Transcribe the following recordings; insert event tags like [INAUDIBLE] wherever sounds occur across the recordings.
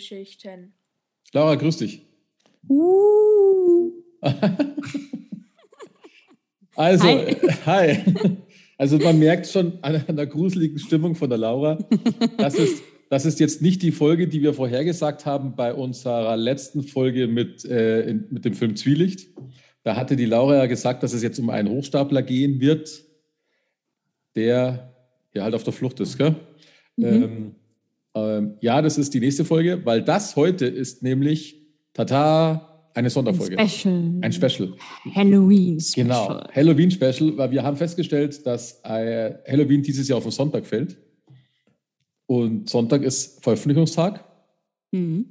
Filmgeschichten. Laura, grüß dich. Uh. [LAUGHS] Also, Hi. hi. Also man merkt schon an an der gruseligen Stimmung von der Laura, das ist, das ist jetzt nicht die Folge, die wir vorhergesagt haben bei unserer letzten Folge mit, äh, in, mit dem Film Zwielicht. Da hatte die Laura ja gesagt, dass es jetzt um einen Hochstapler gehen wird, der ja halt auf der Flucht ist. Gell? Mhm. Ähm, ähm, ja, das ist die nächste Folge, weil das heute ist nämlich, tata, eine Ein Sonderfolge. Special. Ein Special. Halloween Special. Genau, Halloween Special, weil wir haben festgestellt, dass äh, Halloween dieses Jahr auf den Sonntag fällt. Und Sonntag ist Veröffentlichungstag. Mhm.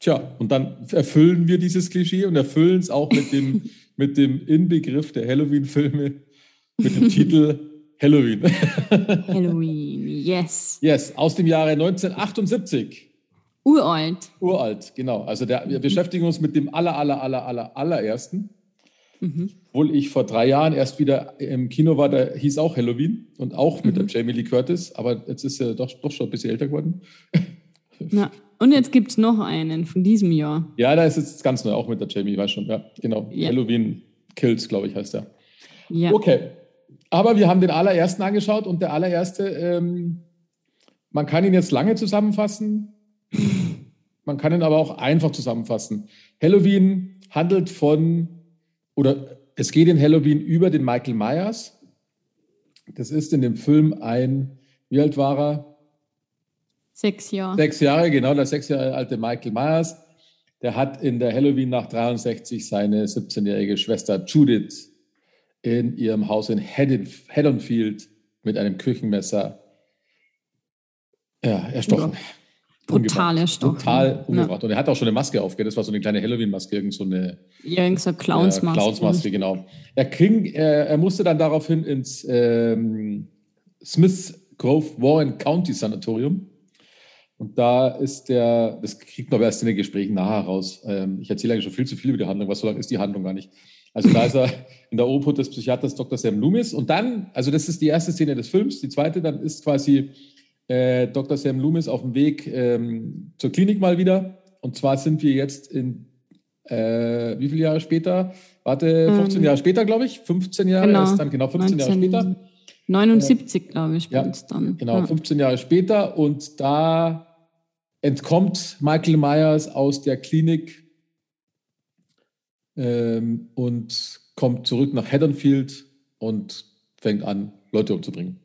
Tja, und dann erfüllen wir dieses Klischee und erfüllen es auch mit dem, [LAUGHS] mit dem Inbegriff der Halloween-Filme, mit dem Titel [LAUGHS] Halloween. Halloween, yes. yes, aus dem Jahre 1978. Uralt. Uralt, genau. Also der, wir beschäftigen uns mit dem aller, aller, aller, aller, allerersten. Mhm. Obwohl ich vor drei Jahren erst wieder im Kino war, da hieß auch Halloween und auch mit Mhm. der Jamie Lee Curtis, aber jetzt ist er doch, doch schon ein bisschen älter geworden. [LAUGHS] Ja. Und jetzt gibt es noch einen von diesem Jahr. Ja, da ist jetzt ganz neu, auch mit der Jamie, ich weiß schon, ja, genau. Ja. Halloween Kills, glaube ich, heißt der. Ja. Okay. Aber wir haben den allerersten angeschaut und der allererste, ähm, man kann ihn jetzt lange zusammenfassen, man kann ihn aber auch einfach zusammenfassen. Halloween handelt von, oder es geht in Halloween über den Michael Myers. Das ist in dem Film ein, wie alt war er? Sechs Jahre. Sechs Jahre, genau, der sechs Jahre alte Michael Myers. Der hat in der Halloween nach 63 seine 17-jährige Schwester Judith in ihrem Haus in Haddon- Haddonfield mit einem Küchenmesser ja, erstochen. Brutal erstochen. Total umgebracht. Und er hat auch schon eine Maske aufgehört. Das war so eine kleine Halloween-Maske, irgend so eine Ja, irgend so Clownsmaske. äh, Clownsmaske, genau. Er, ging, er, er musste dann daraufhin ins ähm, Smith Grove Warren County Sanatorium. Und da ist der, das kriegt man aber erst in den Gesprächen nachher raus. Ähm, ich erzähle eigentlich schon viel zu viel über die Handlung, was so lang ist die Handlung gar nicht. Also da ist er in der Obhut des Psychiaters Dr. Sam Loomis. Und dann, also das ist die erste Szene des Films. Die zweite, dann ist quasi äh, Dr. Sam Loomis auf dem Weg ähm, zur Klinik mal wieder. Und zwar sind wir jetzt in, äh, wie viele Jahre später? Warte, 15 Ähm, Jahre später, glaube ich. 15 Jahre, genau. ist dann genau 15 Jahre 19 später. 79, glaube ich, Ja, spielt es dann. Genau, Ja. 15 Jahre später. Und da entkommt Michael Myers aus der Klinik ähm, und kommt zurück nach Haddonfield und fängt an, Leute umzubringen.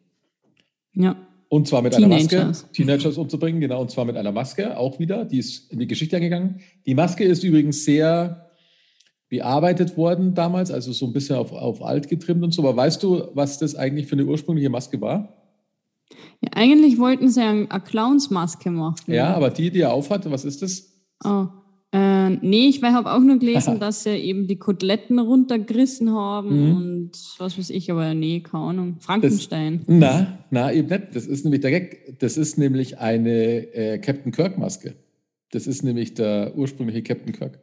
ja. Und zwar mit einer Teenagers. Maske. Teenagers umzubringen, genau. Und zwar mit einer Maske auch wieder. Die ist in die Geschichte eingegangen. Die Maske ist übrigens sehr bearbeitet worden damals, also so ein bisschen auf, auf alt getrimmt und so. Aber weißt du, was das eigentlich für eine ursprüngliche Maske war? ja. Eigentlich wollten sie eine, eine Clownsmaske machen. Ja, aber die, die er aufhat, was ist das? Oh. Äh, nee, ich habe auch nur gelesen, dass sie eben die Koteletten runtergerissen haben Mhm. und was weiß ich, aber nee, keine Ahnung. Frankenstein. Na, na, eben nicht. Das ist nämlich der Gag. Das ist nämlich eine äh, Captain Kirk-Maske. Das ist nämlich der ursprüngliche Captain Kirk.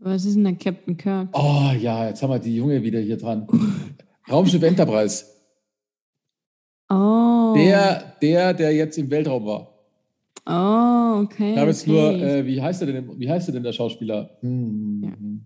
Was ist denn der Captain Kirk? Oh ja, jetzt haben wir die Junge wieder hier dran. Raumschiff Enterprise. Oh. Der, der, der jetzt im Weltraum war. Oh, okay. Ich habe jetzt okay. nur, äh, wie, heißt er denn, wie heißt er denn, der Schauspieler? Hm.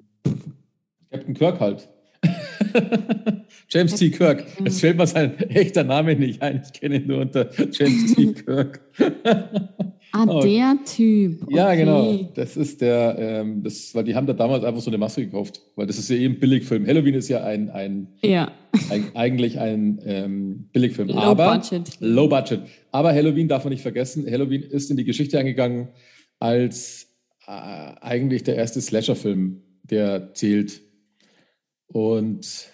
Captain Kirk halt. [LAUGHS] James T. Kirk. Jetzt fällt mir sein echter Name nicht ein. Ich kenne ihn nur unter James T. Kirk. [LAUGHS] ah, oh. der Typ. Ja, okay. genau. Das ist der, ähm, das, weil die haben da damals einfach so eine Maske gekauft. Weil das ist ja eben ein Billigfilm. Halloween ist ja ein, ein, Ja, ein eigentlich ein ähm, Billigfilm. Low Aber Budget. Low Budget. Aber Halloween darf man nicht vergessen. Halloween ist in die Geschichte eingegangen als äh, eigentlich der erste Slasher-Film, der zählt. Und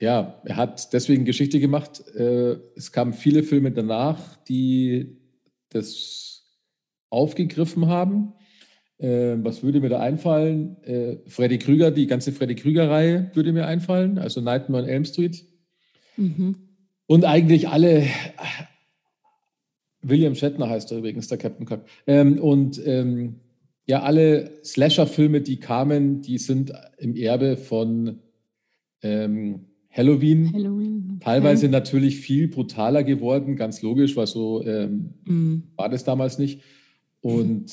ja, er hat deswegen Geschichte gemacht. Äh, es kamen viele Filme danach, die das aufgegriffen haben. Äh, was würde mir da einfallen? Äh, Freddy Krüger, die ganze Freddy Krüger-Reihe würde mir einfallen, also Nightmare on Elm Street. Mhm. Und eigentlich alle, William Shatner heißt er übrigens, der Captain Kirk. Ähm, und ähm, ja, alle Slasher-Filme, die kamen, die sind im Erbe von ähm, Halloween. Halloween okay. Teilweise natürlich viel brutaler geworden, ganz logisch, weil so ähm, mm. war das damals nicht. Und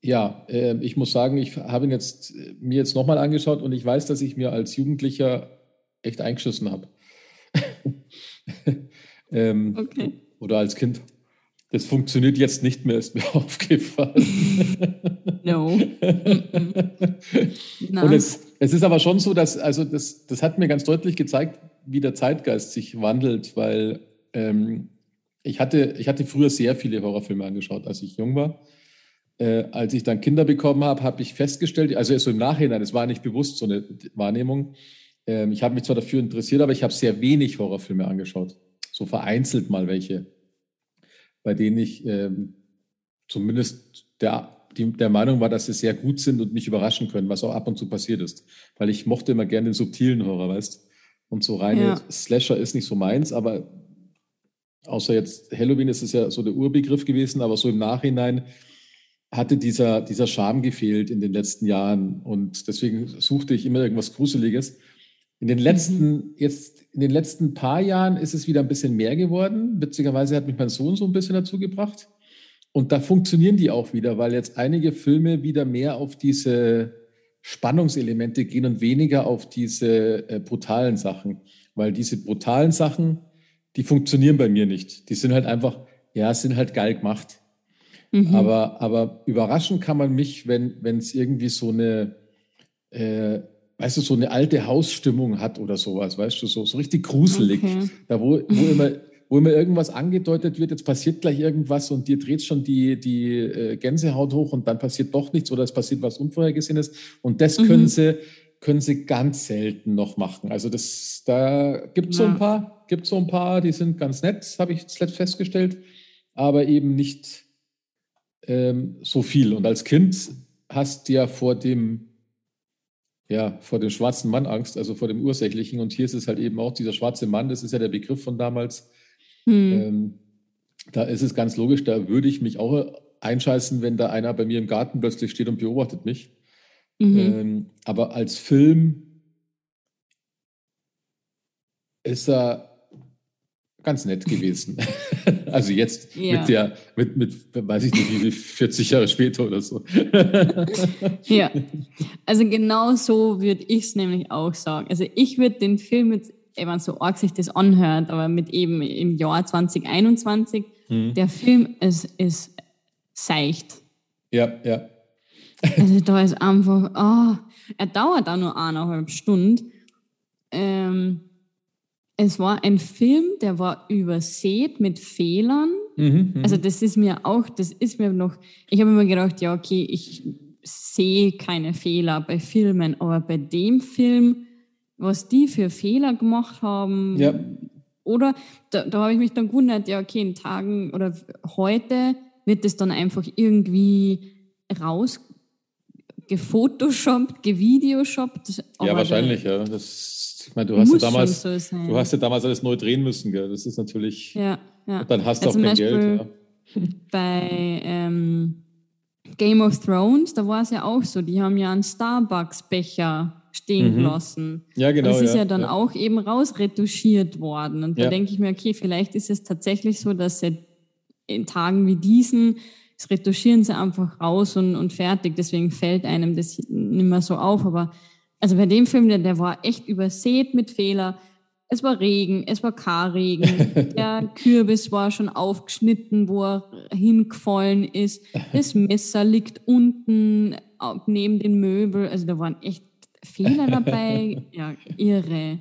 ja, äh, ich muss sagen, ich habe ihn jetzt mir jetzt nochmal angeschaut und ich weiß, dass ich mir als Jugendlicher echt eingeschissen habe. [LAUGHS] ähm, okay. Oder als Kind. Das funktioniert jetzt nicht mehr, ist mir [LAUGHS] aufgefallen. no. [LAUGHS] Und es, es ist aber schon so, dass, also das, das hat mir ganz deutlich gezeigt, wie der Zeitgeist sich wandelt, weil ähm, ich, hatte, ich hatte früher sehr viele Horrorfilme angeschaut, als ich jung war. Äh, als ich dann Kinder bekommen habe, habe ich festgestellt, also so im Nachhinein, es war nicht bewusst so eine Wahrnehmung. Ähm, ich habe mich zwar dafür interessiert, aber ich habe sehr wenig Horrorfilme angeschaut. So vereinzelt mal welche bei denen ich ähm, zumindest der, die, der Meinung war, dass sie sehr gut sind und mich überraschen können, was auch ab und zu passiert ist. Weil ich mochte immer gerne den subtilen Horror, weißt Und so reine ja. Slasher ist nicht so meins, aber außer jetzt Halloween ist es ja so der Urbegriff gewesen, aber so im Nachhinein hatte dieser, dieser Charme gefehlt in den letzten Jahren und deswegen suchte ich immer irgendwas Gruseliges. In den letzten, mhm. jetzt in den letzten paar Jahren ist es wieder ein bisschen mehr geworden. Witzigerweise hat mich mein Sohn so ein bisschen dazu gebracht. Und da funktionieren die auch wieder, weil jetzt einige Filme wieder mehr auf diese Spannungselemente gehen und weniger auf diese äh, brutalen Sachen. Weil diese brutalen Sachen, die funktionieren bei mir nicht. Die sind halt einfach, ja, sind halt geil gemacht. Mhm. Aber, aber überraschen kann man mich, wenn es irgendwie so eine äh, weißt du, so eine alte Hausstimmung hat oder sowas, weißt du, so, so richtig gruselig. Okay. Da, wo, wo, immer, wo immer irgendwas angedeutet wird, jetzt passiert gleich irgendwas und dir dreht schon die, die äh, Gänsehaut hoch und dann passiert doch nichts oder es passiert was Unvorhergesehenes. Und das mhm. können sie können sie ganz selten noch machen. Also das, da gibt es ja. so ein paar, gibt so ein paar, die sind ganz nett, habe ich zuletzt festgestellt, aber eben nicht ähm, so viel. Und als Kind hast du ja vor dem ja, vor dem schwarzen Mann Angst, also vor dem Ursächlichen. Und hier ist es halt eben auch dieser schwarze Mann, das ist ja der Begriff von damals. Hm. Ähm, da ist es ganz logisch, da würde ich mich auch einscheißen, wenn da einer bei mir im Garten plötzlich steht und beobachtet mich. Mhm. Ähm, aber als Film ist er ganz nett gewesen. [LAUGHS] also jetzt ja. mit der, mit, mit, weiß ich nicht, wie 40 Jahre später oder so. [LAUGHS] ja, also genau so würde ich es nämlich auch sagen. Also ich würde den Film jetzt, wenn so arg sich das anhört, aber mit eben im Jahr 2021, mhm. der Film ist, ist seicht. Ja, ja. Also da ist einfach, oh, er dauert auch nur eineinhalb Stunden. Ähm, es war ein Film, der war übersät mit Fehlern. Mhm, mhm, also das ist mir auch, das ist mir noch, ich habe immer gedacht, ja, okay, ich sehe keine Fehler bei Filmen, aber bei dem Film, was die für Fehler gemacht haben, ja. oder da, da habe ich mich dann gewundert, ja, okay, in Tagen oder heute wird es dann einfach irgendwie raus gefotoshoppt, gevideoshoppt. Ja, wahrscheinlich, ja. Das ich meine, du hast, ja damals, so du hast ja damals alles neu drehen müssen, gell? Das ist natürlich. Ja, ja. Dann hast du ja, auch kein Beispiel Geld. Ja. Bei ähm, Game of Thrones, da war es ja auch so, die haben ja einen Starbucks-Becher stehen mhm. gelassen. Ja, genau. Und das ist ja, ja dann ja. auch eben rausretuschiert worden. Und da denke ich mir, okay, vielleicht ist es tatsächlich so, dass sie in Tagen wie diesen das retuschieren sie einfach raus und, und fertig. Deswegen fällt einem das nicht mehr so auf. Aber also bei dem Film, der, der war echt übersät mit Fehler. Es war Regen, es war Karregen, [LAUGHS] der Kürbis war schon aufgeschnitten, wo er hingefallen ist. Das Messer liegt unten neben den Möbel. Also da waren echt Fehler dabei. [LAUGHS] Ja, irre.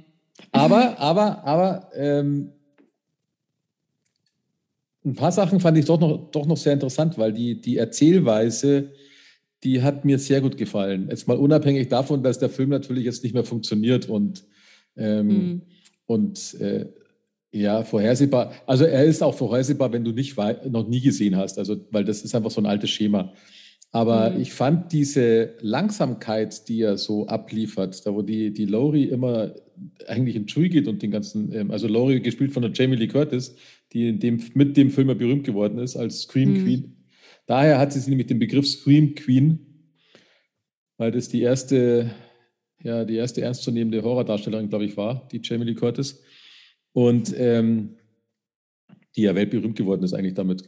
Aber, [LAUGHS] aber, aber ähm, ein paar Sachen fand ich doch noch, doch noch sehr interessant, weil die, die Erzählweise die hat mir sehr gut gefallen. Jetzt mal unabhängig davon, dass der Film natürlich jetzt nicht mehr funktioniert und, ähm, mhm. und äh, ja, vorhersehbar. Also er ist auch vorhersehbar, wenn du nicht noch nie gesehen hast, also weil das ist einfach so ein altes Schema. Aber mhm. ich fand diese Langsamkeit, die er so abliefert, da wo die, die Laurie immer eigentlich in Tree geht und den ganzen, ähm, also Laurie gespielt von der Jamie Lee Curtis, die in dem, mit dem Film berühmt geworden ist als Scream mhm. Queen. Daher hat sie nämlich den Begriff Scream Queen, weil das die erste, ja, die erste ernstzunehmende Horrordarstellerin, glaube ich, war, die Jamie Lee Curtis. Und ähm, die ja weltberühmt geworden ist eigentlich damit.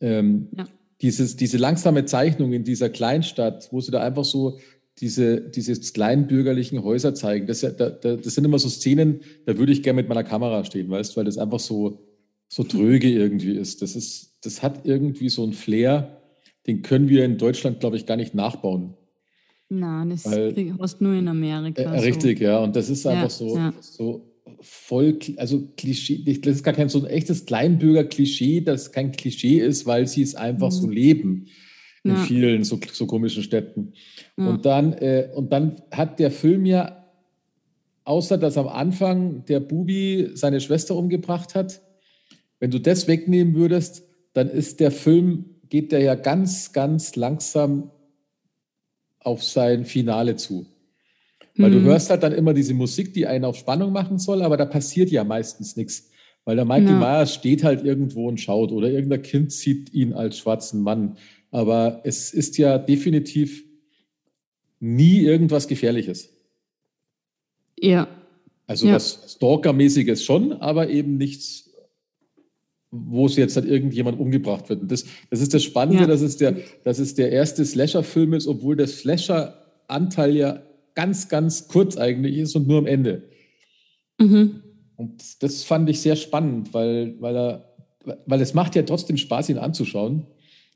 Ähm, ja. dieses, diese langsame Zeichnung in dieser Kleinstadt, wo sie da einfach so diese, diese kleinbürgerlichen Häuser zeigen, das, da, da, das sind immer so Szenen, da würde ich gerne mit meiner Kamera stehen, weißt weil das einfach so, so tröge irgendwie ist. Das, ist. Das hat irgendwie so einen Flair, den können wir in Deutschland, glaube ich, gar nicht nachbauen. Nein, das Weil, hast nur in Amerika. Äh, richtig, so. ja. Und das ist einfach ja, so, ja. so voll, also Klischee, das ist gar kein so ein echtes Kleinbürger-Klischee, das kein Klischee ist, weil sie es einfach mhm. so leben in ja. vielen so, so komischen Städten. Ja. Und, dann, äh, und dann hat der Film ja, außer dass am Anfang der Bubi seine Schwester umgebracht hat, wenn du das wegnehmen würdest, dann ist der Film, geht der ja ganz, ganz langsam auf sein Finale zu. Weil du mhm. hörst halt dann immer diese Musik, die einen auf Spannung machen soll, aber da passiert ja meistens nichts. Weil der Michael ja. Myers steht halt irgendwo und schaut oder irgendein Kind sieht ihn als schwarzen Mann. Aber es ist ja definitiv nie irgendwas Gefährliches. Ja. Also ja. was Stalker-mäßiges schon, aber eben nichts, wo es jetzt halt irgendjemand umgebracht wird. Und das, das ist das Spannende, ja. dass, es der, dass es der erste Slasher-Film ist, obwohl der Slasher-Anteil ja ganz, ganz kurz eigentlich ist und nur am Ende. Mhm. Und das fand ich sehr spannend, weil, weil, er, weil es macht ja trotzdem Spaß, ihn anzuschauen.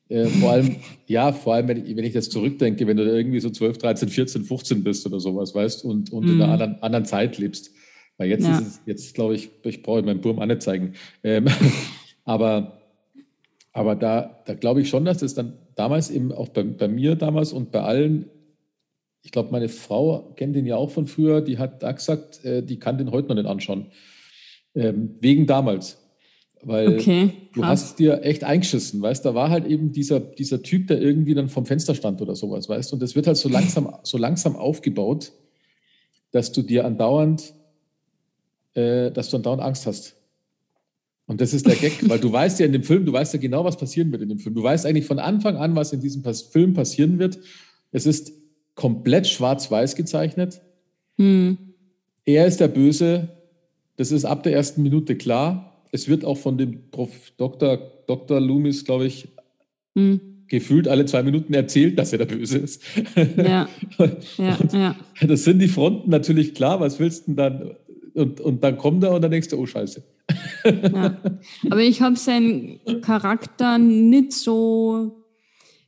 Äh, vor allem, [LAUGHS] ja, vor allem, wenn ich, wenn ich das zurückdenke, wenn du da irgendwie so 12, 13, 14, 15 bist oder sowas, weißt, und, und mhm. in einer mhm. anderen, anderen Zeit lebst. Weil jetzt ja. ist es, jetzt glaube ich, ich brauche meinen Burm auch nicht zeigen. Ähm, [LAUGHS] aber, aber da, da glaube ich schon, dass das dann damals eben auch bei, bei mir damals und bei allen ich glaube, meine Frau kennt den ja auch von früher, die hat da gesagt, äh, die kann den heute noch nicht anschauen. Ähm, wegen damals. Weil okay, du hast dir echt eingeschissen, weißt da war halt eben dieser, dieser Typ, der irgendwie dann vom Fenster stand oder sowas, weißt Und das wird halt so langsam, so langsam aufgebaut, dass du dir andauernd, äh, dass du andauernd Angst hast. Und das ist der Gag, weil du weißt ja in dem Film, du weißt ja genau, was passieren wird in dem Film. Du weißt eigentlich von Anfang an, was in diesem Film passieren wird. Es ist komplett schwarz-weiß gezeichnet. Hm. Er ist der Böse. Das ist ab der ersten Minute klar. Es wird auch von dem Prof. Dr. Dr. Loomis, glaube ich, hm. gefühlt alle zwei Minuten erzählt, dass er der Böse ist. Ja. [LAUGHS] ja, ja. Das sind die Fronten natürlich klar. Was willst du denn dann? Und, und dann kommt er und dann denkst du, oh Scheiße. Ja. Aber ich habe seinen Charakter nicht so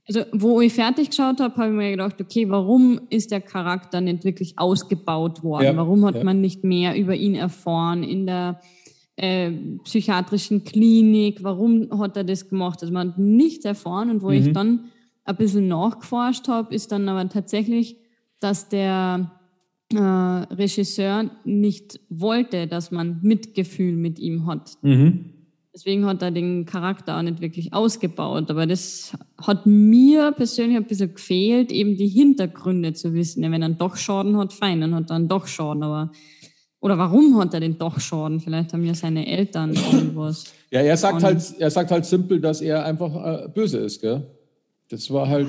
also, wo ich fertig geschaut habe, habe ich mir gedacht, okay, warum ist der Charakter nicht wirklich ausgebaut worden? Ja, warum hat ja. man nicht mehr über ihn erfahren in der äh, psychiatrischen Klinik? Warum hat er das gemacht? Also, man hat nichts erfahren. Und wo mhm. ich dann ein bisschen nachgeforscht habe, ist dann aber tatsächlich, dass der äh, Regisseur nicht wollte, dass man Mitgefühl mit ihm hat. Mhm. Deswegen hat er den Charakter auch nicht wirklich ausgebaut. Aber das hat mir persönlich ein bisschen gefehlt, eben die Hintergründe zu wissen. wenn er doch Schaden hat, fein, dann hat er einen doch Schaden. Aber oder warum hat er den doch Schaden? Vielleicht haben ja seine Eltern irgendwas. Ja, er sagt halt, er sagt halt simpel, dass er einfach äh, böse ist, gell? Das war halt.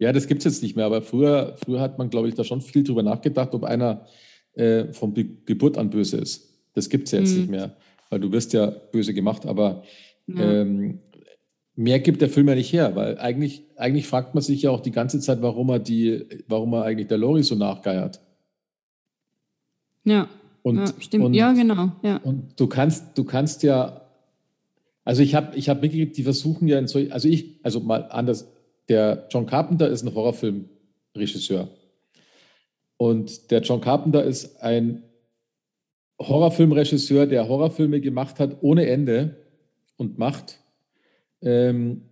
Ja, das gibt es jetzt nicht mehr, aber früher, früher hat man, glaube ich, da schon viel drüber nachgedacht, ob einer äh, von Be Geburt an böse ist. Das gibt es jetzt hm. nicht mehr weil du wirst ja böse gemacht, aber ja. ähm, mehr gibt der Film ja nicht her, weil eigentlich, eigentlich fragt man sich ja auch die ganze Zeit, warum er die, warum er eigentlich der Lori so nachgeiert. Ja. Und, ja, stimmt. Und, ja, genau. Ja. Und du kannst, du kannst ja, also ich habe ich hab mitgekriegt, die versuchen ja in solch, also ich, also mal anders, der John Carpenter ist ein Horrorfilmregisseur. Und der John Carpenter ist ein Horrorfilmregisseur, der Horrorfilme gemacht hat ohne Ende und macht. Ähm,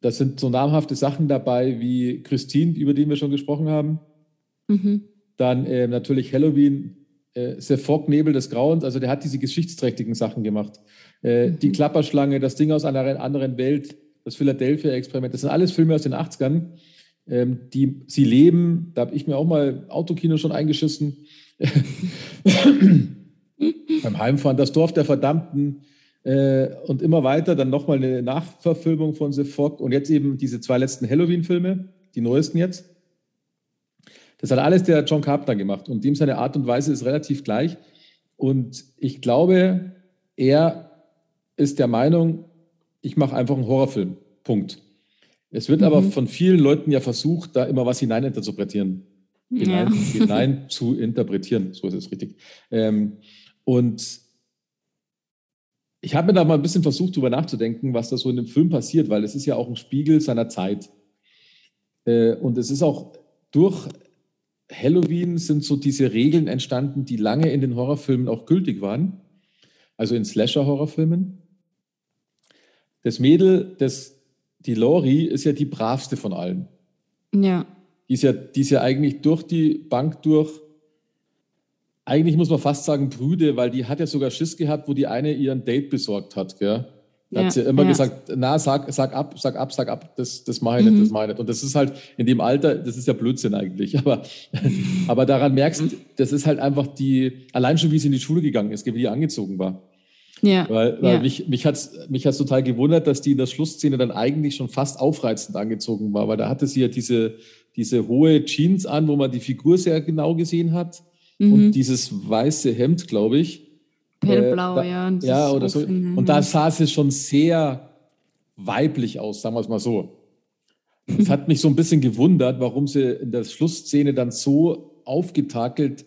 da sind so namhafte Sachen dabei wie Christine, über die wir schon gesprochen haben. Mhm. Dann äh, natürlich Halloween, äh, The Fog, Nebel des Grauens. Also der hat diese geschichtsträchtigen Sachen gemacht. Äh, mhm. Die Klapperschlange, das Ding aus einer anderen Welt, das Philadelphia-Experiment. Das sind alles Filme aus den 80ern, ähm, die sie leben. Da habe ich mir auch mal Autokino schon eingeschissen. [LAUGHS] beim Heimfahren, das Dorf der Verdammten, Äh, und immer weiter dann nochmal eine Nachverfilmung von The Fog und jetzt eben diese zwei letzten Halloween-Filme, die neuesten jetzt. Das hat alles der John Carpenter gemacht und dem seine Art und Weise ist relativ gleich. Und ich glaube, er ist der Meinung, ich mache einfach einen Horrorfilm. Punkt. Es wird mhm. aber von vielen Leuten ja versucht, da immer was hineininterpretieren. Hinein, ja. hinein [LAUGHS] zu interpretieren, so ist es richtig. Ähm, und ich habe mir da mal ein bisschen versucht, darüber nachzudenken, was da so in dem Film passiert, weil es ist ja auch ein Spiegel seiner Zeit. Äh, und es ist auch durch Halloween sind so diese Regeln entstanden, die lange in den Horrorfilmen auch gültig waren. Also in Slasher-Horrorfilmen. Das Mädel, das, die Lori, ist ja die bravste von allen. Ja. Die ist ja, die ist ja eigentlich durch die Bank durch eigentlich muss man fast sagen Brüde, weil die hat ja sogar Schiss gehabt, wo die eine ihren Date besorgt hat. Gell? Da ja, hat sie immer ja. gesagt, na, sag, sag ab, sag ab, sag ab, das, das mache ich mhm. nicht, das mache ich nicht. Und das ist halt in dem Alter, das ist ja Blödsinn eigentlich. [LAUGHS] Aber, aber daran merkst du, das ist halt einfach die, allein schon wie sie in die Schule gegangen ist, wie die angezogen war. Ja. Weil, weil ja. mich, mich hat es mich hat's total gewundert, dass die in der Schlussszene dann eigentlich schon fast aufreizend angezogen war, weil da hatte sie ja diese, diese hohe Jeans an, wo man die Figur sehr genau gesehen hat mhm. und dieses weiße Hemd, glaube ich. Hellblau, äh, ja. Ja, oder so. Und da sah sie schon sehr weiblich aus, sagen wir es mal so. Es hat [LAUGHS] mich so ein bisschen gewundert, warum sie in der Schlussszene dann so aufgetakelt,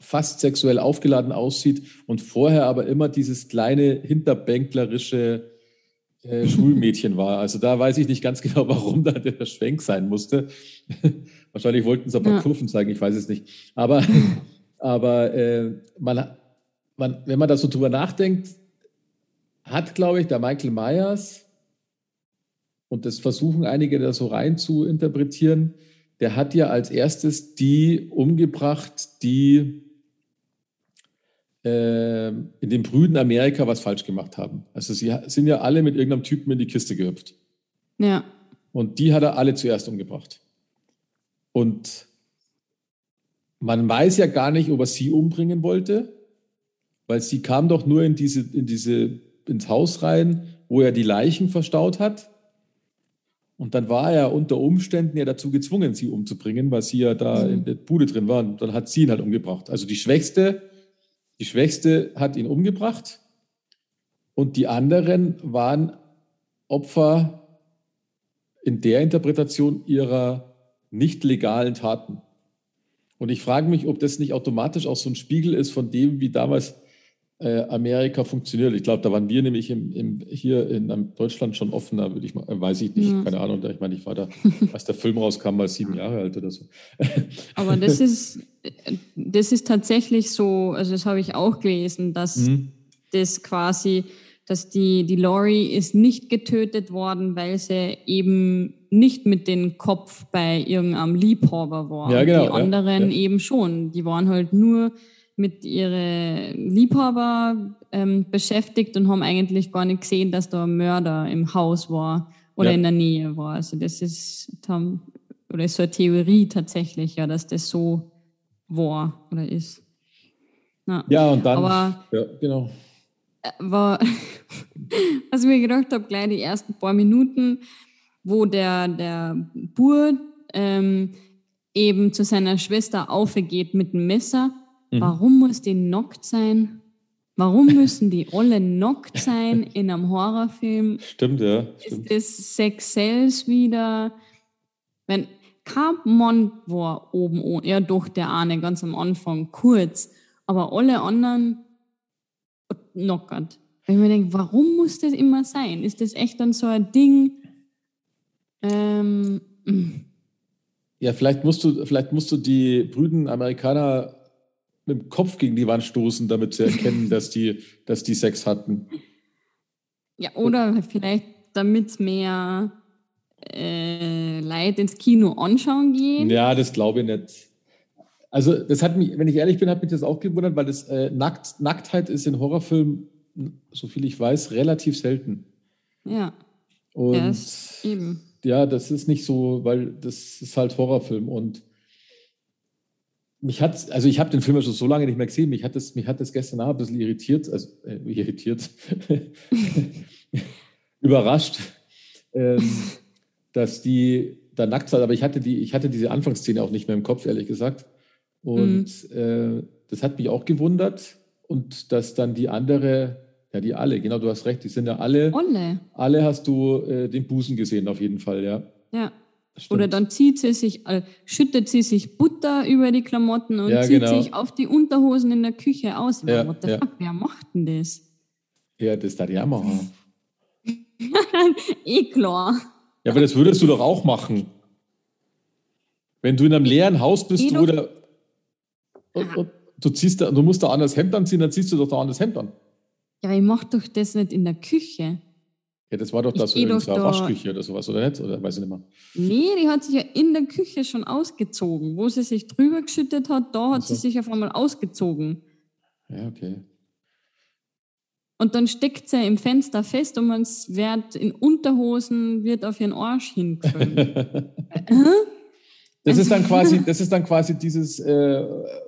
fast sexuell aufgeladen aussieht und vorher aber immer dieses kleine hinterbänklerische äh, [LAUGHS] Schulmädchen war. Also da weiß ich nicht ganz genau, warum da der Schwenk sein musste. [LAUGHS] Wahrscheinlich wollten sie ein paar ja. Kurven zeigen, ich weiß es nicht. Aber, [LAUGHS] aber äh, man, man, wenn man da so drüber nachdenkt, hat, glaube ich, der Michael Myers, und das versuchen einige da so rein zu interpretieren, der hat ja als erstes die umgebracht, die in dem brüden Amerika was falsch gemacht haben. Also sie sind ja alle mit irgendeinem Typen in die Kiste gehüpft. Ja. Und die hat er alle zuerst umgebracht. Und man weiß ja gar nicht, ob er sie umbringen wollte, weil sie kam doch nur in diese, in diese, ins Haus rein, wo er die Leichen verstaut hat. Und dann war er unter Umständen ja dazu gezwungen, sie umzubringen, weil sie ja da mhm. in der Bude drin war. Und dann hat sie ihn halt umgebracht. Also die Schwächste, die Schwächste hat ihn umgebracht. Und die anderen waren Opfer in der Interpretation ihrer nicht legalen Taten. Und ich frage mich, ob das nicht automatisch auch so ein Spiegel ist von dem, wie damals äh, Amerika funktioniert. Ich glaube, da waren wir nämlich im, im, hier in Deutschland schon offener, würde ich mal, äh, weiß ich nicht, ja. keine Ahnung. Ich meine, ich war da, [LAUGHS] als der Film rauskam, mal sieben Jahre alt oder so. Aber das ist, das ist tatsächlich so, also das habe ich auch gelesen, dass mhm. das quasi dass die, die Lori ist nicht getötet worden, weil sie eben nicht mit dem Kopf bei irgendeinem Liebhaber war. Ja, genau, die anderen ja, ja. eben schon. Die waren halt nur mit ihren Liebhaber ähm, beschäftigt und haben eigentlich gar nicht gesehen, dass da ein Mörder im Haus war oder in der Nähe war. Also das ist, oder ist so eine Theorie tatsächlich, ja, dass das so war oder ist. Ja, ja und dann, Aber, ja, genau war, [LAUGHS] was ich mir gedacht habe, gleich die ersten paar Minuten, wo der, der Bur ähm, eben zu seiner Schwester aufgeht mit dem Messer. Mhm. Warum muss die nockt sein? Warum [LAUGHS] müssen die alle nockt sein in einem Horrorfilm? Stimmt, ja. Stimmt. Ist das Sex Cells wieder? Wenn kein Mann war oben, ja doch der eine ganz am Anfang kurz, aber alle anderen knockert. Weil ich mir denke, warum muss das immer sein? Ist das echt dann so ein Ding? Ähm, mm. ja, vielleicht musst du, vielleicht musst du die brüden Amerikaner mit dem Kopf gegen die Wand stoßen, damit sie erkennen, [LAUGHS] dass die, dass die Sex hatten. Ja, oder vielleicht, damit mehr äh, Leute ins Kino anschauen gehen. Ja, das glaube ich nicht. Also, das hat mich, wenn ich ehrlich bin, hat mich das auch gewundert, weil das äh, Nackt, Nacktheit ist in Horrorfilmen, so viel ich weiß, relativ selten. Ja. Und ja, eben. ja, das ist nicht so, weil das ist halt Horrorfilm und mich hat, also ich habe den Film ja schon so lange nicht mehr gesehen, mich hat das, mich hat das gestern Abend ein bisschen irritiert, also äh, irritiert, [LAUGHS] überrascht, ähm, dass die da nackt war, aber ich hatte, die, ich hatte diese Anfangsszene auch nicht mehr im Kopf, ehrlich gesagt. Und mhm. äh, das hat mich auch gewundert. Und dass dann die andere, ja, die alle, genau, du hast recht, die sind ja alle. Alle. Alle hast du äh, den Busen gesehen, auf jeden Fall, ja. Ja. Stimmt. Oder dann zieht sie sich, äh, schüttet sie sich Butter über die Klamotten und ja, zieht genau. sich auf die Unterhosen in der Küche aus. Ja, What the ja. fuck, wer macht denn das? Ja, das darf ich auch machen. [LAUGHS] eh klar. Ja, aber das würdest du doch auch machen. Wenn du in einem leeren Haus bist, eh oder und, und, du ziehst da, du musst da an das Hemd anziehen, dann ziehst du doch da an das Hemd an. Ja, ich mach doch das nicht in der Küche. Ja, das war doch das so in der Waschküche oder sowas, oder nicht? Oder weiß ich nicht mehr. Nee, die hat sich ja in der Küche schon ausgezogen. Wo sie sich drüber geschüttet hat, da hat also. sie sich auf einmal ausgezogen. Ja, okay. Und dann steckt sie im Fenster fest und man wird in Unterhosen, wird auf ihren Arsch hingefüllt. [LAUGHS] das ist dann [LAUGHS] quasi, das ist dann quasi dieses, äh,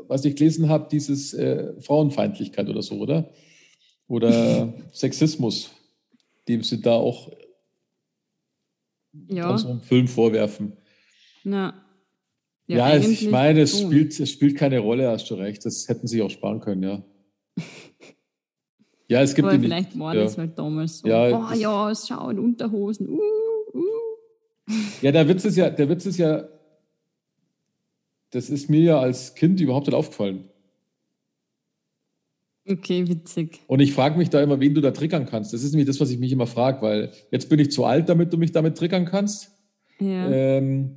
was ich gelesen habe, dieses äh, Frauenfeindlichkeit oder so, oder? Oder [LAUGHS] Sexismus dem sie da auch ja. so einem Film vorwerfen. Ja, ja, ja ich meine, es spielt, es spielt keine Rolle, hast du recht. Das hätten sie auch sparen können, ja. Ja, es gibt Aber vielleicht war ja. das halt damals so. Ja, oh ja, es schauen Unterhosen. Uh, uh. Ja, der Witz ist ja, der Witz ist ja, das ist mir ja als Kind überhaupt nicht aufgefallen. Okay, witzig. Und ich frage mich da immer, wen du da triggern kannst. Das ist nämlich das, was ich mich immer frage, weil jetzt bin ich zu alt, damit du mich damit triggern kannst. Ja. Ähm,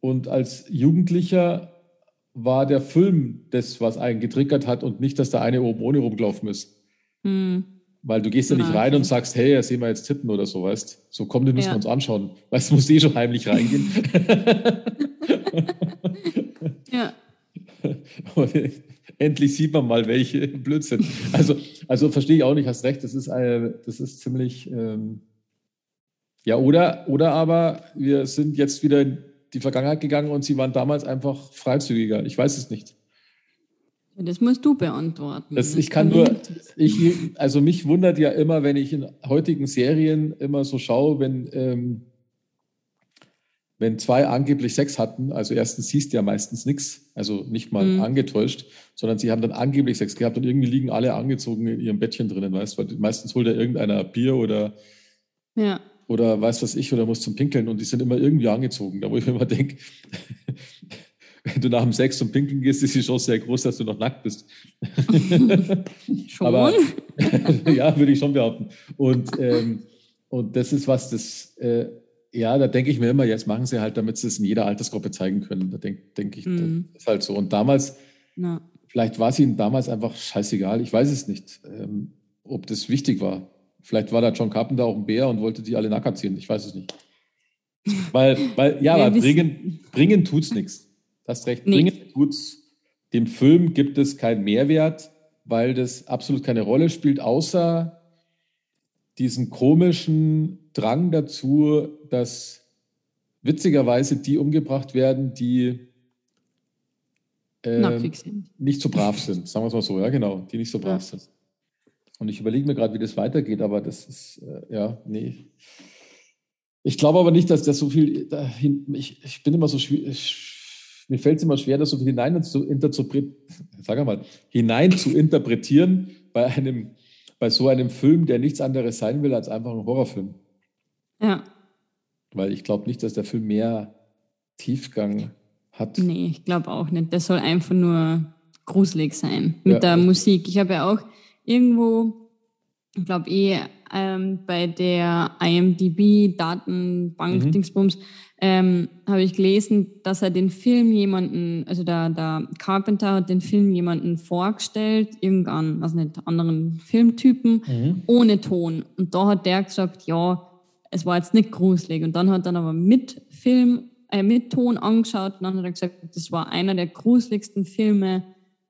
und als Jugendlicher war der Film das, was einen getriggert hat und nicht, dass der eine oben ohne rumgelaufen ist. Hm. Weil du gehst ja nicht rein und sagst, hey, sehen wir jetzt Tippen oder so, weißt So, komm, den müssen ja. wir uns anschauen. Weißt du, musst eh schon heimlich reingehen. ja. [LAUGHS] endlich sieht man mal, welche Blödsinn. Also, also verstehe ich auch nicht, hast recht, das ist, eine, das ist ziemlich. Ähm, ja, oder, oder aber wir sind jetzt wieder in die Vergangenheit gegangen und sie waren damals einfach freizügiger. Ich weiß es nicht. Das musst du beantworten. Das, ich kann nur, ich, also mich wundert ja immer, wenn ich in heutigen Serien immer so schaue, wenn ähm, wenn zwei angeblich Sex hatten, also erstens siehst du ja meistens nichts, also nicht mal mhm. angetäuscht, sondern sie haben dann angeblich Sex gehabt und irgendwie liegen alle angezogen in ihrem Bettchen drinnen, weißt du, weil meistens holt ja irgendeiner Bier oder, ja. oder weiß was ich oder muss zum Pinkeln und die sind immer irgendwie angezogen, da wo ich mir immer denke, wenn du nach dem Sex zum Pinkeln gehst, ist die Chance sehr groß, dass du noch nackt bist. [LAUGHS] schon? Aber, [LAUGHS] ja, würde ich schon behaupten. Und, ähm, und das ist was, das... Äh, ja, da denke ich mir immer, jetzt machen sie halt, damit sie es in jeder Altersgruppe zeigen können. Da denke denk ich, mhm. das ist halt so. Und damals, ja. vielleicht war es ihnen damals einfach scheißegal. Ich weiß es nicht, ähm, ob das wichtig war. Vielleicht war da John Carpenter auch ein Bär und wollte die alle nackert ziehen. Ich weiß es nicht. Weil, weil ja, [LAUGHS] aber bringen, bringen es nichts. Hast recht, nee. bringen tut's. Dem Film gibt es keinen Mehrwert, weil das absolut keine Rolle spielt, außer diesen komischen Drang dazu, dass witzigerweise die umgebracht werden, die äh, nicht so brav sind. Sagen wir es mal so, ja genau, die nicht so brav ja. sind. Und ich überlege mir gerade, wie das weitergeht, aber das ist, äh, ja, nee. Ich glaube aber nicht, dass das so viel dahin, ich, ich bin immer so schwierig, mir fällt es immer schwer, das so hinein zu interpretieren, sag mal, hinein zu interpretieren bei einem bei so einem Film, der nichts anderes sein will als einfach ein Horrorfilm. Ja. Weil ich glaube nicht, dass der Film mehr Tiefgang hat. Nee, ich glaube auch nicht. Der soll einfach nur gruselig sein mit ja. der Musik. Ich habe ja auch irgendwo, ich glaube eh ähm, bei der IMDb-Datenbank-Dingsbums, mhm. Ähm, habe ich gelesen, dass er den Film jemanden, also der, der Carpenter hat den Film jemanden vorgestellt, irgendeinen, also nicht anderen Filmtypen, mhm. ohne Ton. Und da hat der gesagt, ja, es war jetzt nicht gruselig. Und dann hat er aber mit Film, äh, mit Ton angeschaut und dann hat er gesagt, das war einer der gruseligsten Filme,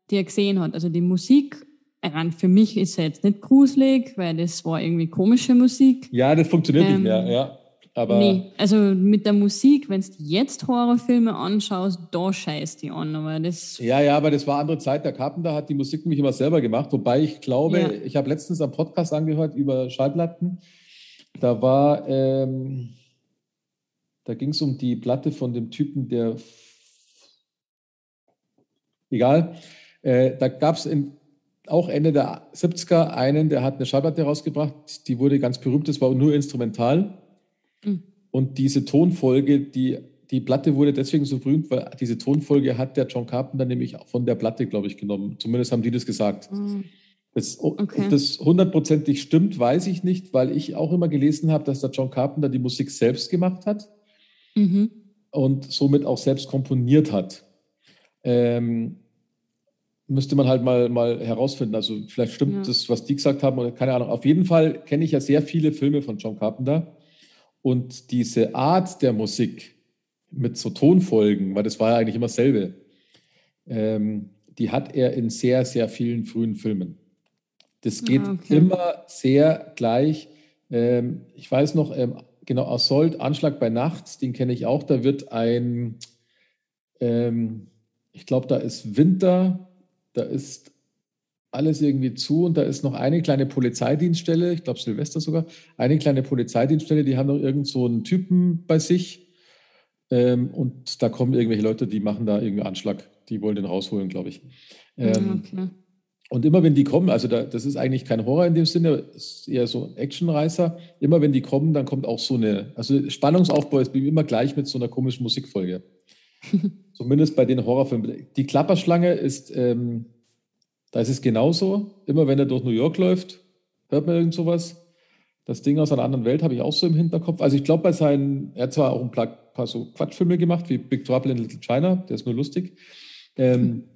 die er gesehen hat. Also die Musik rein für mich ist er jetzt nicht gruselig, weil das war irgendwie komische Musik. Ja, das funktioniert ähm, nicht mehr, ja. Aber nee, also mit der Musik, wenn du jetzt Horrorfilme anschaust, da scheißt die an. Aber das ja, ja, aber das war andere Zeit. Der Carpenter hat die Musik nämlich immer selber gemacht. Wobei ich glaube, ja. ich habe letztens einen Podcast angehört über Schallplatten. Da war, ähm, da ging es um die Platte von dem Typen, der egal. Äh, da gab es auch Ende der 70er einen, der hat eine Schallplatte rausgebracht, die wurde ganz berühmt, das war nur instrumental. Mhm. Und diese Tonfolge, die, die Platte wurde deswegen so berühmt, weil diese Tonfolge hat der John Carpenter nämlich von der Platte, glaube ich, genommen. Zumindest haben die das gesagt. Mhm. Das, okay. Ob das hundertprozentig stimmt, weiß ich nicht, weil ich auch immer gelesen habe, dass der John Carpenter die Musik selbst gemacht hat mhm. und somit auch selbst komponiert hat. Ähm, müsste man halt mal, mal herausfinden. Also vielleicht stimmt ja. das, was die gesagt haben, oder keine Ahnung. Auf jeden Fall kenne ich ja sehr viele Filme von John Carpenter. Und diese Art der Musik mit so Tonfolgen, weil das war ja eigentlich immer dasselbe, ähm, die hat er in sehr, sehr vielen frühen Filmen. Das ah, geht ah, okay. immer sehr gleich. Ähm, ich weiß noch, ähm, genau, Assault, Anschlag bei Nacht, den kenne ich auch. Da wird ein, ähm, ich glaube, da ist Winter, da ist alles irgendwie zu und da ist noch eine kleine Polizeidienststelle, ich glaube Silvester sogar, eine kleine Polizeidienststelle, die haben noch irgend so einen Typen bei sich ähm, und da kommen irgendwelche Leute, die machen da irgendwie Anschlag, die wollen den rausholen, glaube ich. Ähm, okay. Und immer wenn die kommen, also da, das ist eigentlich kein Horror in dem Sinne, ist eher so ein Actionreißer. Immer wenn die kommen, dann kommt auch so eine, also Spannungsaufbau ist immer gleich mit so einer komischen Musikfolge. [LAUGHS] Zumindest bei den Horrorfilmen. Die Klapperschlange ist, ähm, da ist es genauso. Immer wenn er durch New York läuft, hört man irgend sowas. Das Ding aus einer anderen Welt habe ich auch so im Hinterkopf. Also ich glaube, bei seinen, er hat zwar auch ein paar so Quatschfilme gemacht, wie Big Trouble in Little China, der ist nur lustig. Ähm,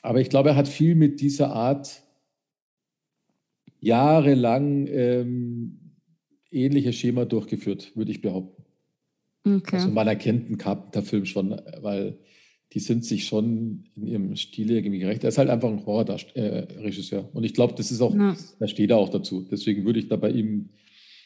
aber ich glaube, er hat viel mit dieser Art jahrelang ähm, ähnliches Schema durchgeführt, würde ich behaupten. Okay. Also man erkennt einen Carpenter-Film schon, weil die sind sich schon in ihrem Stil irgendwie gerecht. Er ist halt einfach ein Horror-Regisseur. Äh, Und ich glaube, das ist auch, ja. da steht er auch dazu. Deswegen würde ich da bei ihm,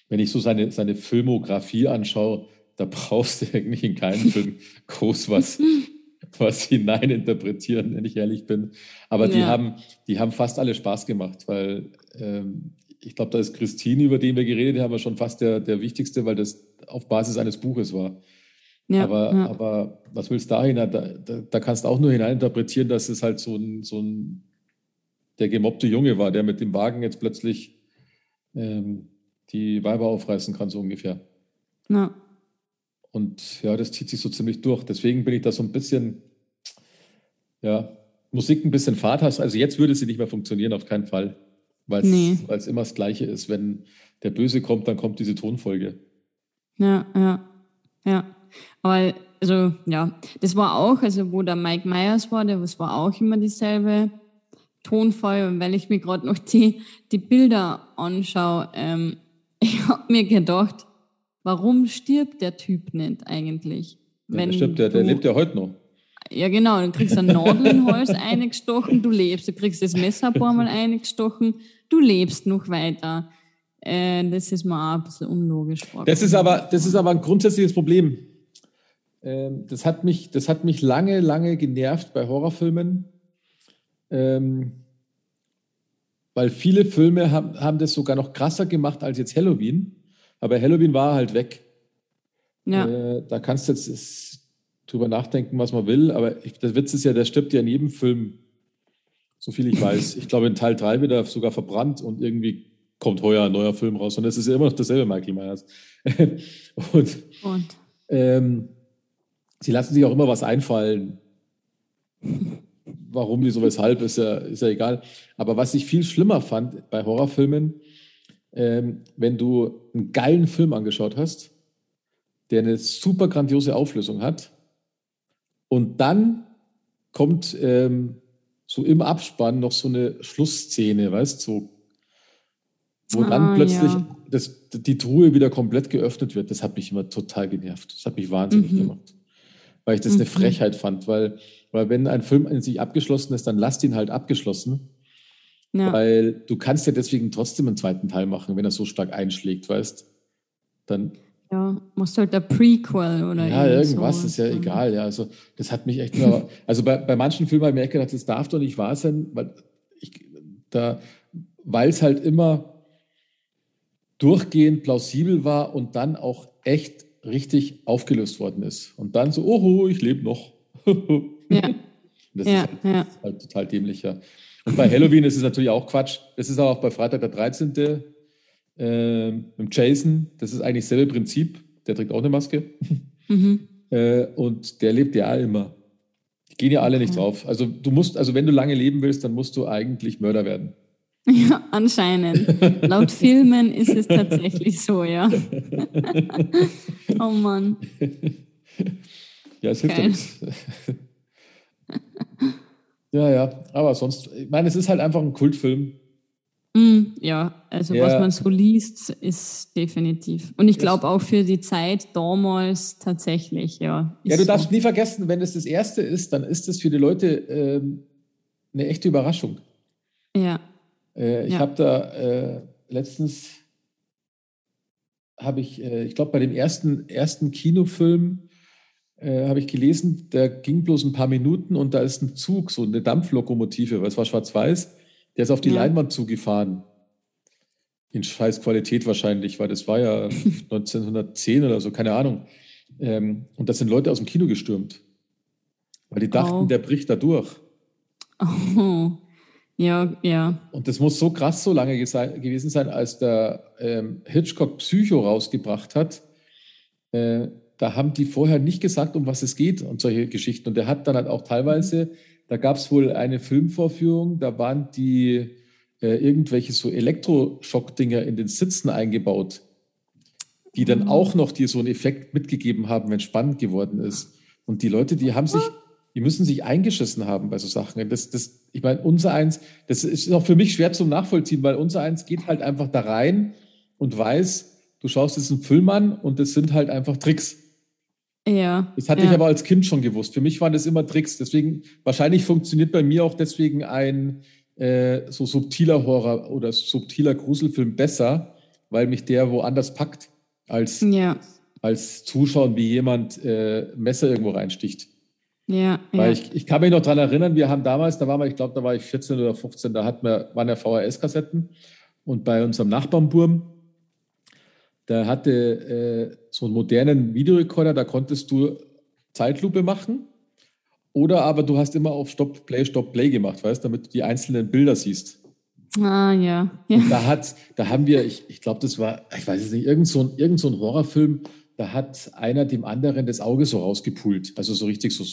wenn ich so seine, seine Filmografie anschaue, da brauchst du [LAUGHS] eigentlich in keinem Film groß was, [LAUGHS] was hineininterpretieren, wenn ich ehrlich bin. Aber ja. die, haben, die haben fast alle Spaß gemacht, weil ähm, ich glaube, da ist Christine, über den wir geredet haben, schon fast der, der wichtigste, weil das auf Basis eines Buches war. Ja, aber, ja. aber was willst du da hinein? Da, da, da, kannst du auch nur hineininterpretieren, dass es halt so ein, so ein der gemobbte Junge war, der mit dem Wagen jetzt plötzlich ähm, die Weiber aufreißen kann, so ungefähr. Ja. Und ja, das zieht sich so ziemlich durch. Deswegen bin ich da so ein bisschen, ja, Musik ein bisschen Fahrt hast. Also jetzt würde sie nicht mehr funktionieren, auf keinen Fall. Weil es nee. immer das Gleiche ist. Wenn der Böse kommt, dann kommt diese Tonfolge. Ja, ja, ja. Aber also ja, das war auch, also wo der Mike Myers war, das war auch immer dieselbe Tonfolge. Und weil ich mir gerade noch die, die Bilder anschaue, ähm, [LAUGHS] ich habe mir gedacht, warum stirbt der Typ nicht eigentlich? Ja, der stirbt, der, der lebt ja heute noch. Ja, genau. Du kriegst ein Nadel in den Hals eingestochen, du lebst. Du kriegst das Messer ein paar Mal eingestochen, du lebst noch weiter. Äh, das ist mir auch ein bisschen unlogisch. Das ist aber, das ist aber ein grundsätzliches Problem. Ähm, das, hat mich, das hat mich lange, lange genervt bei Horrorfilmen. Ähm, weil viele Filme haben, haben das sogar noch krasser gemacht als jetzt Halloween. Aber Halloween war halt weg. Ja. Äh, da kannst du jetzt drüber nachdenken, was man will. Aber ich, der Witz ist ja, der stirbt ja in jedem Film, so viel ich weiß. ich glaube, in Teil 3 wird er sogar verbrannt und irgendwie kommt heuer ein neuer Film raus. Und es ist ja immer noch dasselbe Michael Myers. [LAUGHS] und, und? Ähm, sie lassen sich auch immer was einfallen. [LAUGHS] Warum, wieso, weshalb, ist ja, ist ja egal. Aber was ich viel schlimmer fand bei Horrorfilmen, ähm, wenn du einen geilen Film angeschaut hast, der eine super grandiose Auflösung hat, und dann kommt ähm, so im Abspann noch so eine Schlussszene, weißt du, so wo ah, dann plötzlich ja. das, die Truhe wieder komplett geöffnet wird, das hat mich immer total genervt. Das hat mich wahnsinnig mhm. gemacht. Weil ich das mhm. eine Frechheit fand, weil, weil wenn ein Film in sich abgeschlossen ist, dann lasst ihn halt abgeschlossen. Ja. Weil du kannst ja deswegen trotzdem einen zweiten Teil machen, wenn er so stark einschlägt, weißt Dann Ja, machst halt ein Prequel oder Ja, irgendwas so. ist ja egal. Ja, also das hat mich echt nur. [LAUGHS] also bei, bei manchen Filmen habe ich mir gedacht, das darf doch nicht wahr sein, weil ich da, weil es halt immer durchgehend plausibel war und dann auch echt richtig aufgelöst worden ist. Und dann so, oh, ich lebe noch. [LAUGHS] ja. Das, ja, ist halt, ja. das, ist halt, total dämlich, ja. Und bei Halloween ist es natürlich auch Quatsch. Das ist auch bei Freitag der 13. Äh, mit Jason. Das ist eigentlich dasselbe Prinzip. Der trägt auch eine Maske. [LAUGHS] Mhm. Äh, und der lebt ja immer. Die gehen ja alle okay. nicht drauf. Also du musst, also wenn du lange leben willst, dann musst du eigentlich Mörder werden. Ja, anscheinend. Laut Filmen ist es tatsächlich so, ja. oh Mann. Ja, es hilft ja nichts. Ja, ja, aber sonst, ich meine, es ist halt einfach ein Kultfilm. Mm, ja, also ja. was man so liest, ist definitiv. Und ich glaube auch für die Zeit damals tatsächlich, ja. Ja, du so. darfst nie vergessen, wenn es das erste ist, dann ist es für die Leute ähm, eine echte Überraschung. Ja. Äh, ich ja. habe da äh, letztens, habe ich, äh, ich glaube, bei dem ersten, ersten Kinofilm äh, habe ich gelesen, der ging bloß ein paar Minuten und da ist ein Zug, so eine Dampflokomotive, weil es war schwarz-weiß, der ist auf die ja. Leinwand zugefahren. In scheiß Qualität wahrscheinlich, weil das war ja [LAUGHS] 1910 oder so, keine Ahnung. Ähm, und da sind Leute aus dem Kino gestürmt, weil die dachten, oh. der bricht da durch. Oh. Ja, ja. Und das muss so krass so lange gewesen sein, als der ähm, Hitchcock Psycho rausgebracht hat. Äh, da haben die vorher nicht gesagt, um was es geht und solche Geschichten. Und der hat dann halt auch teilweise, da gab es wohl eine Filmvorführung, da waren die äh, irgendwelche so Elektroschock-Dinger in den Sitzen eingebaut, die dann mhm. auch noch dir so einen Effekt mitgegeben haben, wenn es spannend geworden ist. Und die Leute, die haben sich, die müssen sich eingeschissen haben bei so Sachen. Das, das, ich meine, unser eins, das ist auch für mich schwer zum Nachvollziehen, weil unser eins geht halt einfach da rein und weiß, du schaust jetzt einen Film an und das sind halt einfach Tricks. Ja. Das hatte ja. ich aber als Kind schon gewusst. Für mich waren das immer Tricks. Deswegen, wahrscheinlich funktioniert bei mir auch deswegen ein äh, so subtiler Horror oder subtiler Gruselfilm besser, weil mich der woanders packt, als, ja. als zuschauen, wie jemand äh, Messer irgendwo reinsticht. Ja, Weil ja. Ich, ich kann mich noch daran erinnern, wir haben damals, da waren wir, ich glaube, da war ich 14 oder 15, da hatten wir, waren ja VHS-Kassetten und bei unserem Nachbarnburm, der hatte äh, so einen modernen Videorekorder, da konntest du Zeitlupe machen. Oder aber du hast immer auf Stop, Play, Stop, Play gemacht, weißt damit du die einzelnen Bilder siehst. Ah, ja. ja. Und da, hat, da haben wir, ich, ich glaube, das war, ich weiß es nicht, irgend so, ein, irgend so ein Horrorfilm, da hat einer dem anderen das Auge so rausgepult. Also so richtig so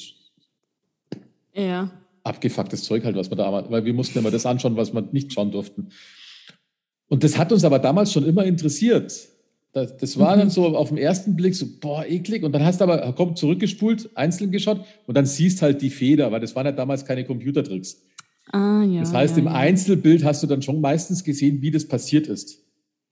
ja. abgefucktes Zeug halt, was wir da, weil wir mussten immer das anschauen, was wir nicht schauen durften. Und das hat uns aber damals schon immer interessiert. Das, das war mhm. dann so auf den ersten Blick so, boah, eklig. Und dann hast du aber, komm, zurückgespult, einzeln geschaut und dann siehst halt die Feder, weil das waren ja damals keine Computertricks. Ah, ja. Das heißt, ja, im ja. Einzelbild hast du dann schon meistens gesehen, wie das passiert ist.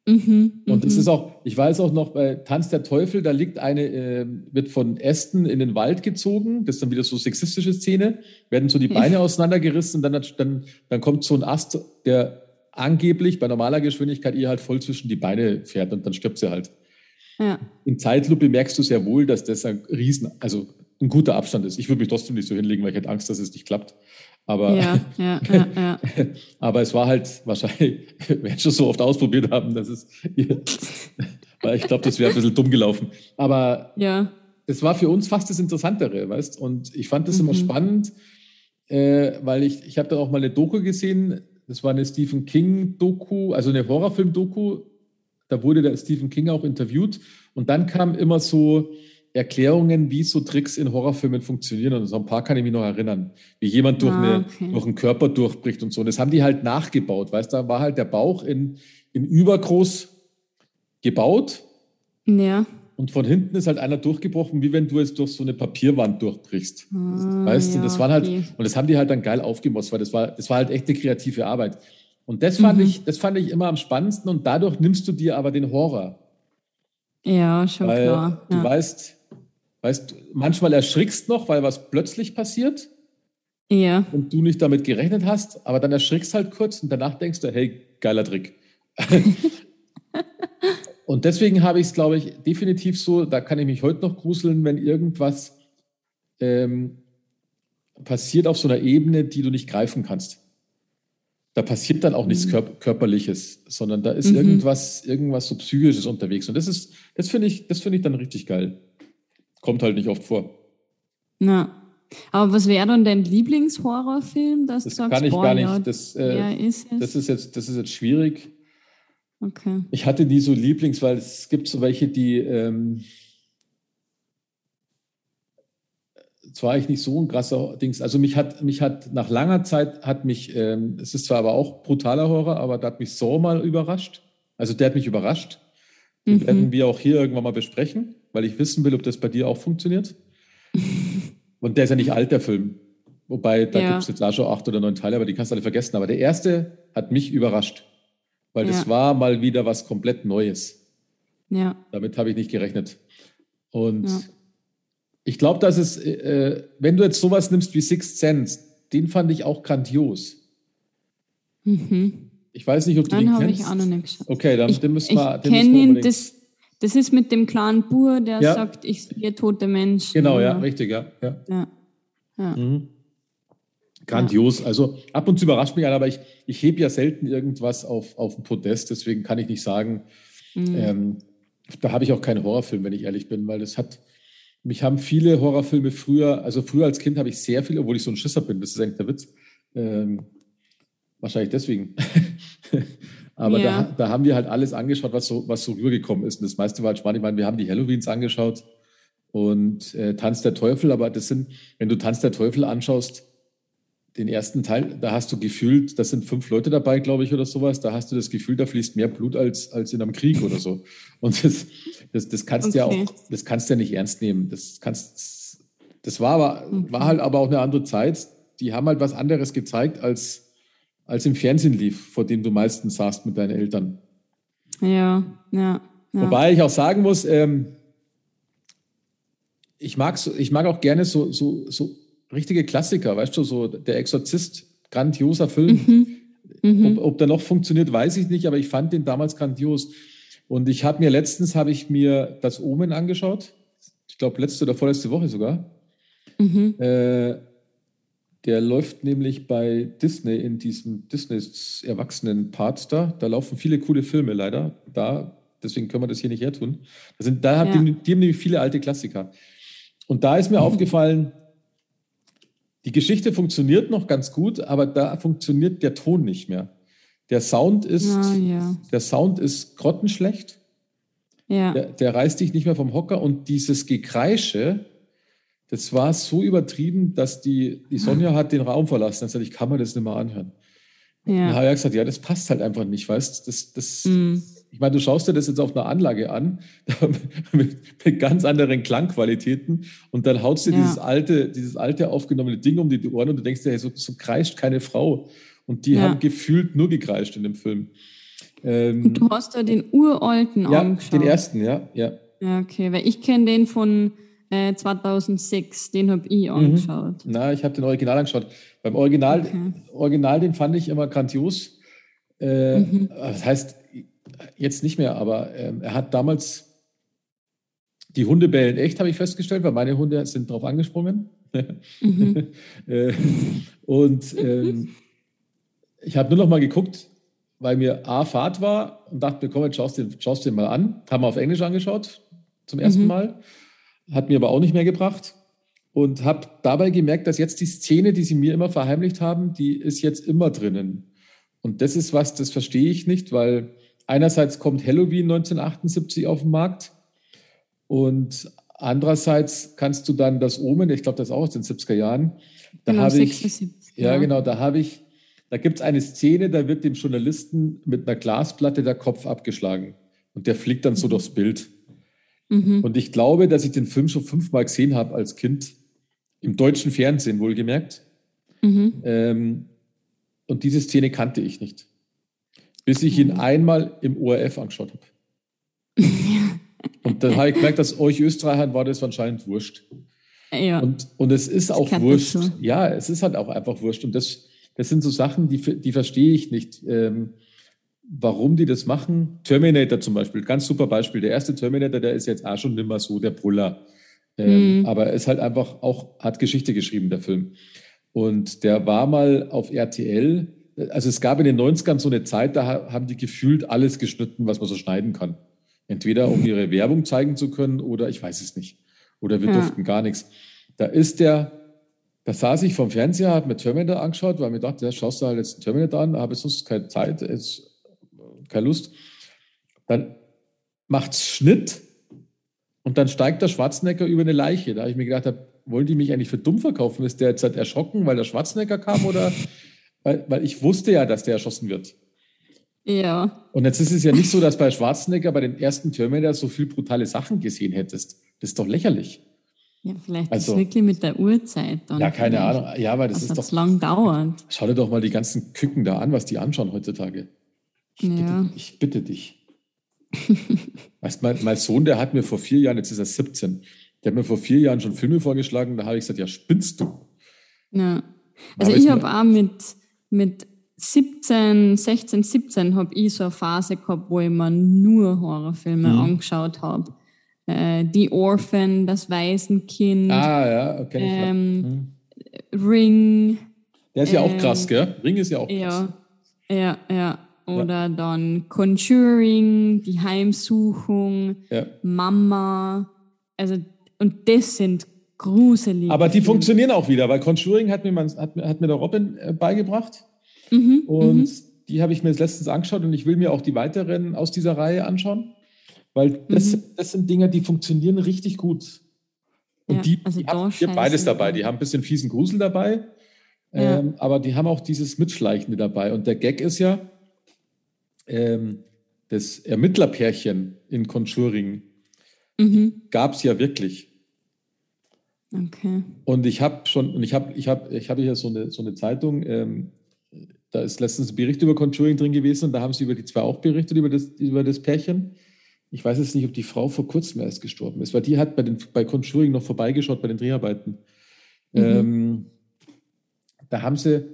Mhm, und es mhm. ist auch, ich weiß auch noch, bei Tanz der Teufel, da liegt eine, äh, wird von Ästen in den Wald gezogen, das ist dann wieder so sexistische Szene, werden so die Beine [LAUGHS] auseinandergerissen, dann, dann, dann kommt so ein Ast, der angeblich bei normaler Geschwindigkeit ihr halt voll zwischen die Beine fährt und dann stirbt sie halt. Ja. In Zeitlupe merkst du sehr wohl, dass das ein Riesen, also ein guter Abstand ist. Ich würde mich trotzdem nicht so hinlegen, weil ich hätte Angst, dass es nicht klappt. Aber, ja, [LAUGHS] ja, ja, aber es war halt wahrscheinlich, [LAUGHS] wir schon so oft ausprobiert haben, dass [LAUGHS] es, weil ich glaube, das wäre ein bisschen dumm gelaufen. Aber ja. das war für uns fast das Interessantere, weißt? Und ich fand das mhm. immer spannend, äh, weil ich, ich habe da auch mal eine Doku gesehen, das war eine Stephen King-Doku, also eine Horrorfilm-Doku. Da wurde der Stephen King auch interviewt. Und dann kamen immer so Erklärungen, wie so Tricks in Horrorfilmen funktionieren. Und so ein paar kann ich mich noch erinnern. Wie jemand durch, ah, okay. durch einen Körper durchbricht und so. Und das haben die halt nachgebaut. Weißt du, da war halt der Bauch in, in übergroß gebaut. Ja. Und von hinten ist halt einer durchgebrochen, wie wenn du jetzt durch so eine Papierwand durchbrichst. Ah, weißt du, ja, das waren halt, okay. und das haben die halt dann geil aufgemosst, weil das war, das war halt echte kreative Arbeit. Und das fand mhm. ich, das fand ich immer am spannendsten und dadurch nimmst du dir aber den Horror. Ja, schon weil klar. Du weißt, weißt, manchmal erschrickst noch, weil was plötzlich passiert. Ja. Und du nicht damit gerechnet hast, aber dann erschrickst halt kurz und danach denkst du, hey, geiler Trick. [LAUGHS] und deswegen habe ich es, glaube ich, definitiv so, da kann ich mich heute noch gruseln, wenn irgendwas ähm, passiert auf so einer Ebene, die du nicht greifen kannst. Da passiert dann auch nichts mhm. Kör Körperliches, sondern da ist mhm. irgendwas, irgendwas so Psychisches unterwegs. Und das ist, das finde ich, das finde ich dann richtig geil. Kommt halt nicht oft vor. Na. Aber was wäre dann dein Lieblingshorrorfilm? Das sagst, kann ich boah, gar nicht. Ja, das, äh, ist das, ist jetzt, das ist jetzt schwierig. Okay. Ich hatte nie so Lieblings, weil es gibt so welche, die ähm, zwar ich nicht so ein krasser Dings. Also mich hat, mich hat nach langer Zeit hat mich, ähm, es ist zwar aber auch brutaler Horror, aber da hat mich so mal überrascht. Also der hat mich überrascht. Den mhm. werden wir auch hier irgendwann mal besprechen, weil ich wissen will, ob das bei dir auch funktioniert. [LAUGHS] Und der ist ja nicht alt, der Film. Wobei, da ja. gibt es jetzt auch schon acht oder neun Teile, aber die kannst du alle vergessen. Aber der erste hat mich überrascht, weil ja. das war mal wieder was komplett Neues. Ja. Damit habe ich nicht gerechnet. Und ja. ich glaube, dass es, äh, wenn du jetzt sowas nimmst wie Sixth Sense, den fand ich auch grandios. Mhm. Ich weiß nicht, ob du den kennst. Dann habe ich auch noch nicht geschaut. Okay, dann ich, den müssen wir. Ich kenne ihn, das, das ist mit dem kleinen Bur, der ja. sagt, ich sehe tote Menschen. Genau, ja, richtig, ja. ja. ja. ja. Mhm. Grandios. Also ab und zu überrascht mich einer, aber ich, ich hebe ja selten irgendwas auf, auf den Podest, deswegen kann ich nicht sagen, mhm. ähm, da habe ich auch keinen Horrorfilm, wenn ich ehrlich bin, weil das hat, mich haben viele Horrorfilme früher, also früher als Kind habe ich sehr viel, obwohl ich so ein Schisser bin, das ist eigentlich der Witz. Ähm, wahrscheinlich deswegen. [LAUGHS] Aber ja. da, da, haben wir halt alles angeschaut, was so, was so rübergekommen ist. Und das meiste war halt spannend. Ich meine, wir haben die Halloweens angeschaut und äh, Tanz der Teufel, aber das sind, wenn du Tanz der Teufel anschaust, den ersten Teil, da hast du gefühlt, das sind fünf Leute dabei, glaube ich, oder sowas, da hast du das Gefühl, da fließt mehr Blut als, als in einem Krieg oder so. Und das, das, das kannst okay. ja auch, das kannst du ja nicht ernst nehmen. Das kannst, das war aber, war halt aber auch eine andere Zeit. Die haben halt was anderes gezeigt, als, als im Fernsehen lief, vor dem du meistens saßt mit deinen Eltern. Ja, ja. ja. Wobei ich auch sagen muss, ähm, ich mag, ich mag auch gerne so, so, so richtige Klassiker, weißt du, so der Exorzist, grandioser Film. Mhm. Mhm. Ob, ob der noch funktioniert, weiß ich nicht, aber ich fand den damals grandios. Und ich habe mir letztens habe ich mir das Omen angeschaut. Ich glaube letzte oder vorletzte Woche sogar. Mhm. Äh, der läuft nämlich bei Disney in diesem Disneys Erwachsenen-Part da. Da laufen viele coole Filme leider da. Deswegen können wir das hier nicht hertun. Da, sind, da ja. die, die haben nämlich viele alte Klassiker. Und da ist mir mhm. aufgefallen, die Geschichte funktioniert noch ganz gut, aber da funktioniert der Ton nicht mehr. Der Sound ist, ah, ja. der Sound ist grottenschlecht. Ja. Der, der, reißt dich nicht mehr vom Hocker und dieses Gekreische, das war so übertrieben, dass die, die Sonja hat den Raum verlassen. Dann sagte ich, kann man das nicht mehr anhören. Ja. Dann habe ich gesagt, ja, das passt halt einfach nicht, weißt das, das, mm. Ich meine, du schaust dir das jetzt auf einer Anlage an, [LAUGHS] mit, mit ganz anderen Klangqualitäten und dann haust du ja. dieses alte, dieses alte aufgenommene Ding um die Ohren und du denkst dir, hey, so, so kreischt keine Frau. Und die ja. haben gefühlt nur gekreischt in dem Film. Ähm, du hast da den uralten ja, angeschaut. den ersten, ja. Ja, ja okay, weil ich kenne den von äh, 2006, den habe ich mhm. angeschaut. Mhm. Na, ich habe den Original angeschaut. Beim Original, okay. Original, den fand ich immer grandios. Äh, mhm. Das heißt, jetzt nicht mehr, aber äh, er hat damals die Hunde bellen echt, habe ich festgestellt, weil meine Hunde sind drauf angesprungen. Mhm. [LAUGHS] äh, und ähm, ich habe nur noch mal geguckt, weil mir A, Fahrt war und dachte mir, komm, jetzt schaust du schaust den mal an. Haben wir auf Englisch angeschaut zum ersten mhm. Mal. Hat mir aber auch nicht mehr gebracht. Und habe dabei gemerkt, dass jetzt die Szene, die sie mir immer verheimlicht haben, die ist jetzt immer drinnen. Und das ist was, das verstehe ich nicht, weil einerseits kommt Halloween 1978 auf den Markt und andererseits kannst du dann das Omen, ich glaube, das ist auch aus den 70er Jahren, da genau, habe ich, 76, ja, ja genau, da habe ich, da gibt es eine Szene, da wird dem Journalisten mit einer Glasplatte der Kopf abgeschlagen und der fliegt dann so durchs Bild. Mhm. Und ich glaube, dass ich den Film schon fünfmal gesehen habe als Kind, im deutschen Fernsehen wohlgemerkt. Mhm. Ähm, und diese Szene kannte ich nicht, bis ich ihn mhm. einmal im ORF angeschaut habe. [LAUGHS] und dann habe ich gemerkt, dass euch Österreichern war das anscheinend wurscht. Ja. Und, und es ist auch wurscht. So. Ja, es ist halt auch einfach wurscht. Und das, das sind so Sachen, die, die verstehe ich nicht. Ähm, warum die das machen. Terminator zum Beispiel, ganz super Beispiel. Der erste Terminator, der ist jetzt auch schon nimmer so der Brüller. Ähm, mhm. Aber er ist halt einfach auch, hat Geschichte geschrieben, der Film. Und der war mal auf RTL. Also es gab in den 90ern so eine Zeit, da haben die gefühlt alles geschnitten, was man so schneiden kann. Entweder um ihre [LAUGHS] Werbung zeigen zu können oder ich weiß es nicht. Oder wir ja. durften gar nichts. Da ist der, da saß ich vom Fernseher, habe mir Terminator angeschaut, weil mir dachte, ja, schaust du halt jetzt Terminator an, habe sonst keine Zeit, ist, keine Lust. Dann macht es Schnitt und dann steigt der Schwarzenegger über eine Leiche. Da habe ich mir gedacht, wollen die mich eigentlich für dumm verkaufen? Ist der jetzt halt erschrocken, weil der Schwarzenegger kam oder [LAUGHS] weil, weil ich wusste ja, dass der erschossen wird. Ja. Und jetzt ist es ja nicht so, dass bei Schwarzenegger bei den ersten Terminator so viel brutale Sachen gesehen hättest. Das ist doch lächerlich. Ja, vielleicht also, ist es wirklich mit der Uhrzeit dann. Ja, keine. Ahnung. Ja, aber das, ist doch. lang dauert. Schau dir doch mal die ganzen Küken da an, was die anschauen heutzutage. Ich, ja. bitte, ich bitte dich. [LAUGHS] weißt, mein, mein Sohn, der hat mir vor vier Jahren, jetzt ist er 17, der hat mir vor vier Jahren schon Filme vorgeschlagen, da habe ich gesagt, ja, spinnst du? Ja. Also ich habe auch mit, mit 17, 16, 17 habe ich so eine Phase gehabt, wo ich mir nur Horrorfilme mhm. angeschaut habe. Äh, Die Orphan, Das Waisenkind. Ah, ja, okay. Ähm, mhm. Ring. Der ist ja auch krass, ähm, gell? Ring ist ja auch krass. Ja, ja, ja. Oder ja. dann Conjuring, Die Heimsuchung, ja. Mama. Also, und das sind gruselig. Aber die funktionieren auch wieder, weil Conjuring hat mir, hat, hat mir der Robin äh, beigebracht. Mhm, und mhm. die habe ich mir jetzt letztens angeschaut und ich will mir auch die weiteren aus dieser Reihe anschauen, weil das, mhm. das sind Dinge, die funktionieren richtig gut. Und ja, die, also die haben hier beides dabei. Die haben ein bisschen fiesen Grusel dabei, ja. ähm, aber die haben auch dieses Mitschleichende dabei. Und der Gag ist ja, ähm, das Ermittlerpärchen in Conjuring mhm. gab es ja wirklich. Okay. Und ich habe schon, und ich habe, ich habe, ich habe hier so eine, so eine Zeitung, ähm, da ist letztens ein Bericht über Conjuring drin gewesen und da haben sie über die zwei auch berichtet, über das, über das Pärchen. Ich weiß jetzt nicht, ob die Frau vor kurzem erst gestorben ist, weil die hat bei, den, bei Conjuring noch vorbeigeschaut bei den Dreharbeiten. Mhm. Ähm, da haben sie,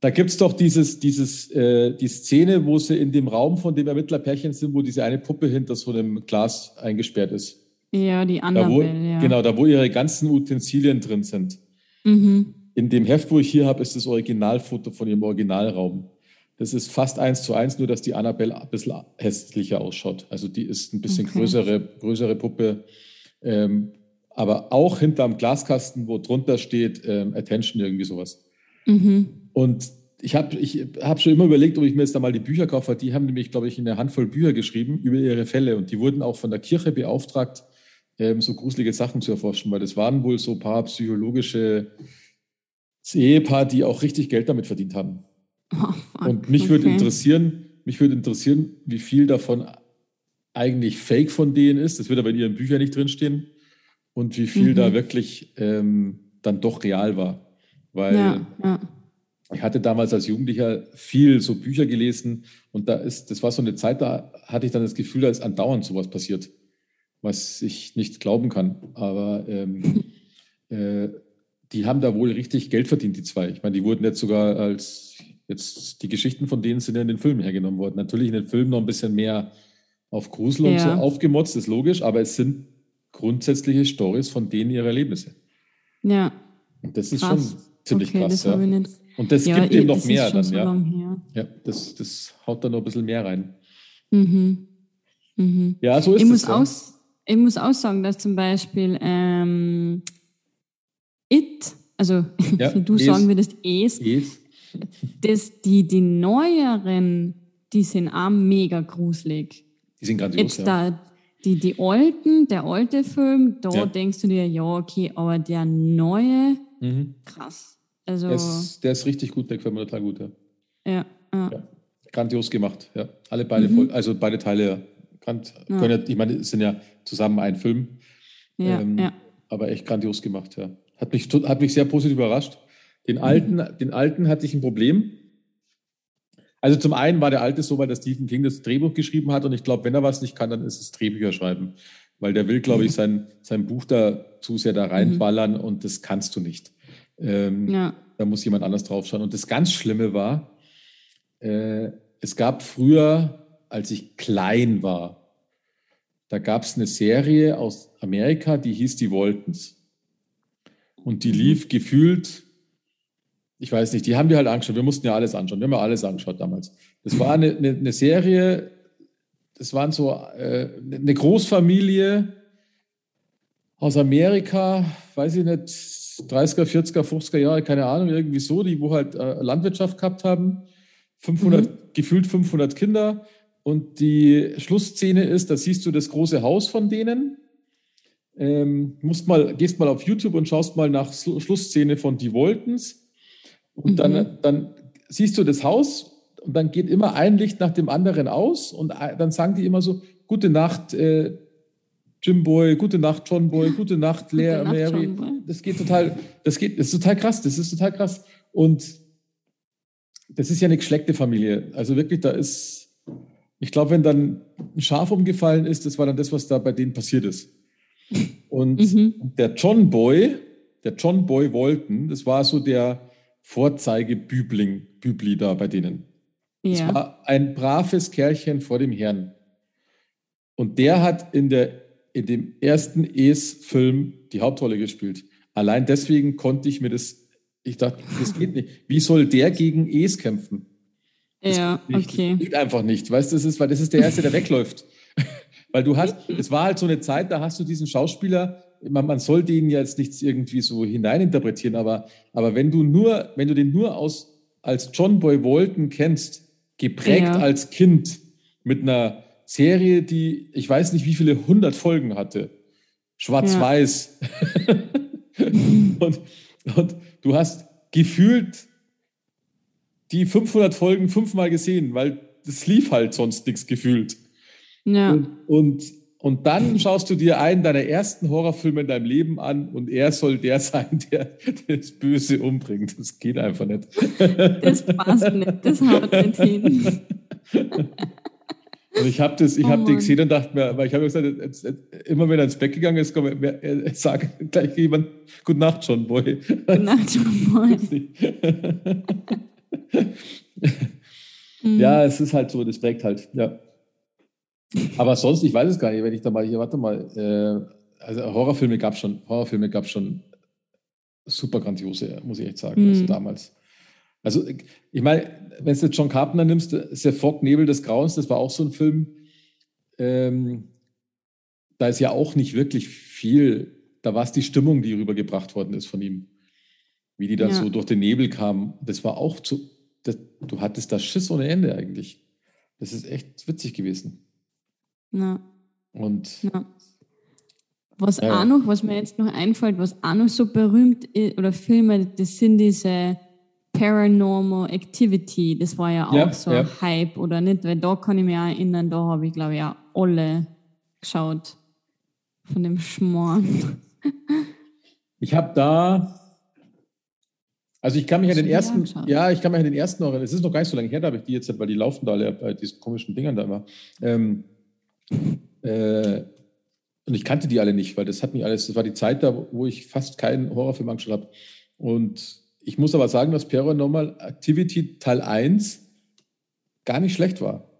da gibt es doch dieses, dieses, äh, die Szene, wo sie in dem Raum von dem Ermittlerpärchen sind, wo diese eine Puppe hinter so einem Glas eingesperrt ist. Ja, die Annabelle, da, wo, ja. Genau, da wo ihre ganzen Utensilien drin sind. Mhm. In dem Heft, wo ich hier habe, ist das Originalfoto von ihrem Originalraum. Das ist fast eins zu eins, nur dass die Annabelle ein bisschen hässlicher ausschaut. Also die ist ein bisschen okay. größere, größere Puppe. Ähm, aber auch hinterm Glaskasten, wo drunter steht ähm, Attention, irgendwie sowas. Mhm. Und ich habe ich hab schon immer überlegt, ob ich mir jetzt da mal die Bücher kaufe. Die haben nämlich, glaube ich, eine Handvoll Bücher geschrieben über ihre Fälle. Und die wurden auch von der Kirche beauftragt, ähm, so gruselige Sachen zu erforschen, weil das waren wohl so ein paar psychologische Ehepaar, die auch richtig Geld damit verdient haben. Oh, und mich okay. würde interessieren, mich würde interessieren, wie viel davon eigentlich Fake von denen ist. Das wird aber in ihren Büchern nicht drinstehen. Und wie viel mhm. da wirklich ähm, dann doch real war. Weil ja, ja. Ich hatte damals als Jugendlicher viel so Bücher gelesen und da ist, das war so eine Zeit, da hatte ich dann das Gefühl, da ist andauernd sowas passiert was ich nicht glauben kann. Aber ähm, [LAUGHS] äh, die haben da wohl richtig Geld verdient, die zwei. Ich meine, die wurden jetzt sogar als jetzt die Geschichten von denen sind ja in den Filmen hergenommen worden. Natürlich in den Filmen noch ein bisschen mehr auf Grusel ja. und so aufgemotzt, ist logisch, aber es sind grundsätzliche Stories von denen ihre Erlebnisse. Ja. Und das ist krass. schon ziemlich okay, krass. Ja. Und das ja, gibt eben noch mehr dann, so ja. Ja, das, das haut da noch ein bisschen mehr rein. Mhm. Mhm. Ja, so ist ich es. Muss ja. aus, ich muss auch sagen, dass zum Beispiel ähm, It, also [LAUGHS] ja, du es, sagen würdest Es, es. Das, die, die neueren, die sind auch mega gruselig. Die sind grandios, Jetzt ja. Da, die, die alten, der alte Film, da denkst du dir, ja, okay, aber der neue, mhm. krass. Also, der ist, der, ist, richtig gut, der gefällt mir total gut, ja. Ja, ja. Grandios gemacht, ja. Alle beide, mhm. voll, also beide Teile Grant, ja. Ja, ich meine, es sind ja zusammen ein Film. Ja, ähm, ja. Aber echt grandios gemacht, ja. Hat mich, hat mich sehr positiv überrascht. Den alten, mhm. den alten hatte ich ein Problem. Also zum einen war der alte so, weil der Stephen King das Drehbuch geschrieben hat und ich glaube, wenn er was nicht kann, dann ist es Drehbücher schreiben. Weil der will, glaube ich, mhm. sein, sein Buch da zu sehr da reinballern mhm. und das kannst du nicht. Ähm, ja. Da muss jemand anders draufschauen. Und das ganz Schlimme war, äh, es gab früher, als ich klein war, da gab es eine Serie aus Amerika, die hieß Die Waltons. Und die mhm. lief gefühlt, ich weiß nicht, die haben wir halt angeschaut. Wir mussten ja alles anschauen. Wir haben ja alles angeschaut damals. Das war eine, eine, eine Serie, das waren so äh, eine Großfamilie aus Amerika, weiß ich nicht, 30er, 40er, 50er Jahre, keine Ahnung, irgendwie so, die wo halt äh, Landwirtschaft gehabt haben. 500, mhm. gefühlt 500 Kinder. Und die Schlussszene ist, da siehst du das große Haus von denen. Ähm, musst mal, gehst mal auf YouTube und schaust mal nach Schlussszene von Die Waltons. Und mhm. dann, dann siehst du das Haus und dann geht immer ein Licht nach dem anderen aus und dann sagen die immer so, gute Nacht, äh, Jim Boy, gute Nacht, John Boy, gute Nacht, Lea, Mary. Das geht total, das geht, das ist total krass, das ist total krass. Und das ist ja eine geschleckte Familie. Also wirklich, da ist, ich glaube, wenn dann ein Schaf umgefallen ist, das war dann das, was da bei denen passiert ist. Und mhm. der John Boy, der John Boy Walton, das war so der Vorzeigebübling, Bübli da bei denen. Das ja. war ein braves Kerlchen vor dem Herrn. Und der hat in, der, in dem ersten Es-Film die Hauptrolle gespielt. Allein deswegen konnte ich mir das, ich dachte, das geht nicht. Wie soll der gegen Es kämpfen? Das ja, nicht, okay. Das geht einfach nicht. Weißt du, das ist, weil das ist der Erste, der wegläuft. [LAUGHS] weil du hast, es war halt so eine Zeit, da hast du diesen Schauspieler, man, man soll den jetzt nicht irgendwie so hineininterpretieren, aber, aber wenn du nur, wenn du den nur aus, als John Boy Walton kennst, geprägt ja. als Kind mit einer Serie, die ich weiß nicht, wie viele hundert Folgen hatte. Schwarz-Weiß. Ja. [LAUGHS] und, und du hast gefühlt die 500 Folgen fünfmal gesehen, weil das lief halt sonst nichts gefühlt. Ja. Und, und, und dann schaust du dir einen deiner ersten Horrorfilme in deinem Leben an und er soll der [LAUGHS] sein, der das Böse umbringt. Das geht einfach nicht. Das passt nicht, das haut nicht hin. [LAUGHS] Und ich habe das, ich oh habe den gesehen und dachte mir, weil ich habe gesagt, immer wenn er ins Bett gegangen ist, komm, sag gleich jemand, Gute Nacht, John Boy. Gute Nacht, John Boy. [LAUGHS] ja, es ist halt so, das prägt halt, ja. Aber sonst, ich weiß es gar nicht, wenn ich da mal hier, warte mal, äh, also Horrorfilme gab es schon, Horrorfilme gab es schon super grandiose, muss ich echt sagen, mhm. also damals. Also, ich meine, wenn du jetzt John Carpenter nimmst, ist der Fog, Nebel des Grauens, das war auch so ein Film, ähm, da ist ja auch nicht wirklich viel, da war es die Stimmung, die rübergebracht worden ist von ihm. Wie die dann ja. so durch den Nebel kam, das war auch zu, das, du hattest da Schiss ohne Ende eigentlich. Das ist echt witzig gewesen. Ja. Und ja. Was ja. auch noch, was mir jetzt noch einfällt, was auch noch so berühmt ist, oder Filme, das sind diese Paranormal Activity, das war ja auch ja, so ein Hype, oder nicht? Weil da kann ich mich auch erinnern, da habe ich, glaube ich, auch alle geschaut von dem Schmorn. [LAUGHS] Ich habe da, also ich kann mich an den ersten, ja, ich kann mich an den ersten noch, es ist noch gar nicht so lange her, da habe ich die jetzt, weil die laufen da alle bei diesen komischen Dingern da immer. Ähm, äh, und ich kannte die alle nicht, weil das hat mich alles, das war die Zeit da, wo ich fast keinen Horrorfilm angeschaut habe. Und ich muss aber sagen, dass Paranormal Activity Teil 1 gar nicht schlecht war.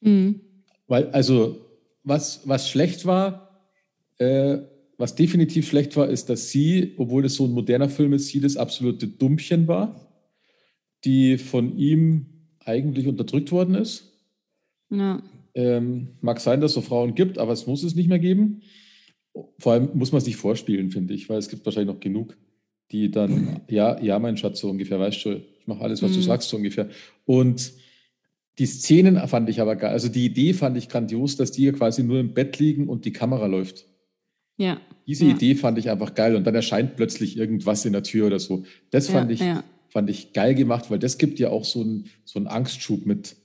Mhm. Weil, also, was, was schlecht war, äh, was definitiv schlecht war, ist, dass sie, obwohl es so ein moderner Film ist, sie das absolute Dummchen war, die von ihm eigentlich unterdrückt worden ist. Ja. Ähm, mag sein, dass es so Frauen gibt, aber es muss es nicht mehr geben. Vor allem muss man es nicht vorspielen, finde ich, weil es gibt wahrscheinlich noch genug die dann, ja, ja, mein Schatz, so ungefähr, weißt du, ich mache alles, was mhm. du sagst, so ungefähr. Und die Szenen fand ich aber geil. Also die Idee fand ich grandios, dass die quasi nur im Bett liegen und die Kamera läuft. Ja. Diese ja. Idee fand ich einfach geil und dann erscheint plötzlich irgendwas in der Tür oder so. Das fand ja, ich, ja. fand ich geil gemacht, weil das gibt ja auch so einen so einen Angstschub mit,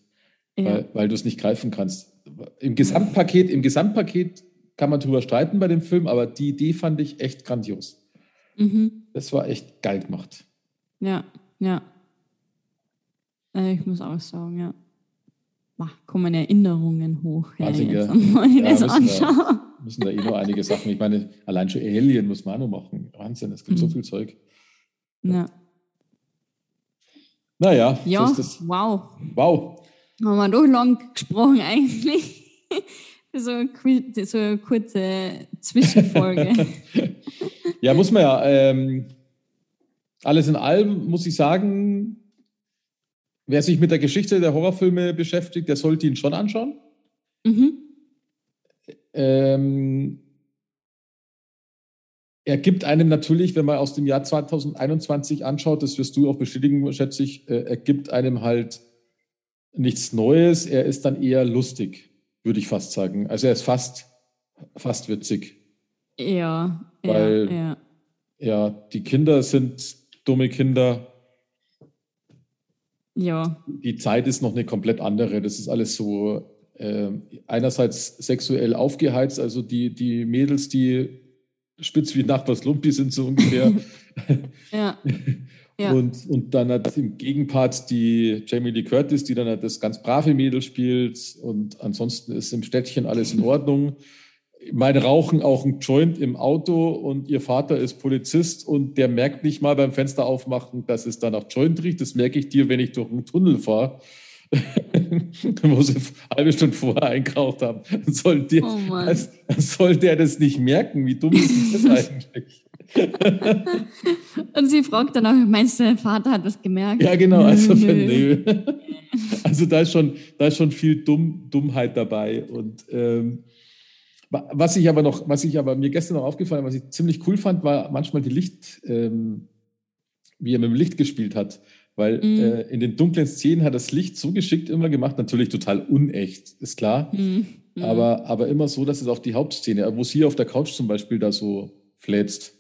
weil, weil du es nicht greifen kannst. Im Gesamtpaket, im Gesamtpaket kann man drüber streiten bei dem Film, aber die Idee fand ich echt grandios. Mhm. Das war echt geil gemacht. Ja, ja. Äh, ich muss auch sagen, ja. Ach, kommen Erinnerungen hoch. Ja, jetzt ja, ja, das müssen, da, müssen da eh noch einige Sachen. Ich meine, allein schon Alien muss man auch noch machen. Wahnsinn, es gibt mhm. so viel Zeug. Ja. Naja, ja, so wow. Wow. Haben wir doch lang gesprochen eigentlich. [LAUGHS] so, eine, so eine kurze Zwischenfolge. [LAUGHS] ja, muss man ja. Ähm, alles in allem muss ich sagen, wer sich mit der Geschichte der Horrorfilme beschäftigt, der sollte ihn schon anschauen. Mhm. Ähm, er gibt einem natürlich, wenn man aus dem Jahr 2021 anschaut, das wirst du auch bestätigen, schätze ich, äh, er gibt einem halt nichts Neues. Er ist dann eher lustig, würde ich fast sagen. Also er ist fast, fast witzig. Ja, weil ja, ja. ja die Kinder sind dumme Kinder. Ja. Die Zeit ist noch eine komplett andere. Das ist alles so äh, einerseits sexuell aufgeheizt, also die, die Mädels, die spitz wie Nachbars Lumpi sind so ungefähr. [LAUGHS] [LAUGHS] ja. ja. Und, und dann hat im Gegenpart die Jamie Lee Curtis, die dann halt das ganz brave Mädel spielt. Und ansonsten ist im Städtchen alles in Ordnung. Meine rauchen auch ein Joint im Auto und ihr Vater ist Polizist und der merkt nicht mal beim Fenster aufmachen, dass es da nach Joint riecht. Das merke ich dir, wenn ich durch einen Tunnel fahre. [LAUGHS] wo sie eine halbe Stunde vorher eingeraucht haben. Soll der, oh als, soll der das nicht merken? Wie dumm ist das [LAUGHS] eigentlich? Und sie fragt dann auch, meinst du, dein Vater hat das gemerkt? Ja, genau. Also, nö. also da, ist schon, da ist schon viel Dumm, Dummheit dabei. Und ähm, was ich aber noch, was ich aber mir gestern noch aufgefallen, was ich ziemlich cool fand, war manchmal die Licht, ähm, wie er mit dem Licht gespielt hat. Weil mhm. äh, in den dunklen Szenen hat das Licht so geschickt immer gemacht, natürlich total unecht, ist klar. Mhm. Mhm. Aber, aber immer so, dass es auch die Hauptszene, wo sie auf der Couch zum Beispiel da so flätzt.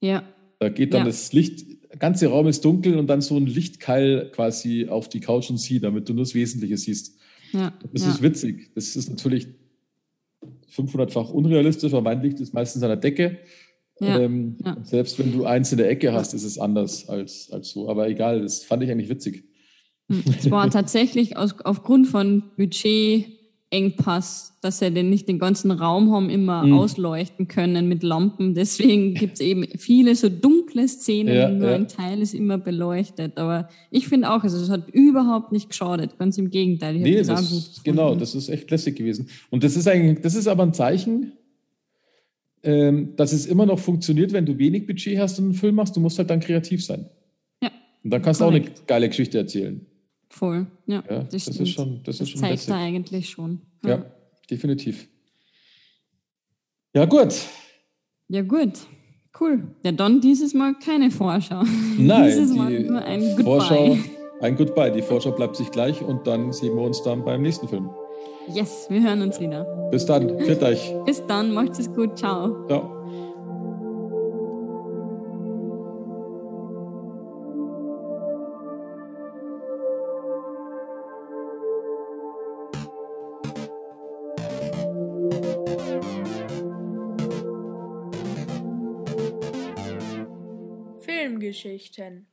Ja. Da geht dann ja. das Licht, der ganze Raum ist dunkel und dann so ein Lichtkeil quasi auf die Couch und sie, damit du nur das Wesentliche siehst. Ja. Das ja. ist witzig. Das ist natürlich 500-fach unrealistisch, weil mein Licht ist meistens an der Decke. Ja, ähm, ja. Selbst wenn du eins in der Ecke hast, ist es anders als, als so. Aber egal, das fand ich eigentlich witzig. Hm, es war tatsächlich aus, aufgrund von Budgetengpass, dass sie den nicht den ganzen Raum haben immer mhm. ausleuchten können mit Lampen. Deswegen gibt es eben viele so dunkle Szenen, ja, nur ja. ein Teil ist immer beleuchtet. Aber ich finde auch, also es hat überhaupt nicht geschadet, ganz im Gegenteil. Ich nee, das, das genau, das ist echt lässig gewesen. Und das ist eigentlich, das ist aber ein Zeichen, ähm, dass es immer noch funktioniert, wenn du wenig Budget hast und einen Film machst. Du musst halt dann kreativ sein. Ja. Und dann kannst du auch eine geile Geschichte erzählen. Voll, ja. ja das, das ist schon, das, das ist schon zeigt da eigentlich schon. Ja. ja, definitiv. Ja, gut. Ja, gut. Cool. Ja, dann dieses Mal keine Vorschau. Nein, [LAUGHS] dieses Mal nur ein Goodbye. Vorschau, ein Goodbye. Die Vorschau bleibt sich gleich und dann sehen wir uns dann beim nächsten Film. Yes, wir hören uns wieder. Bis dann. Fit euch. Bis dann. Macht es gut. Ciao. Ciao. Filmgeschichten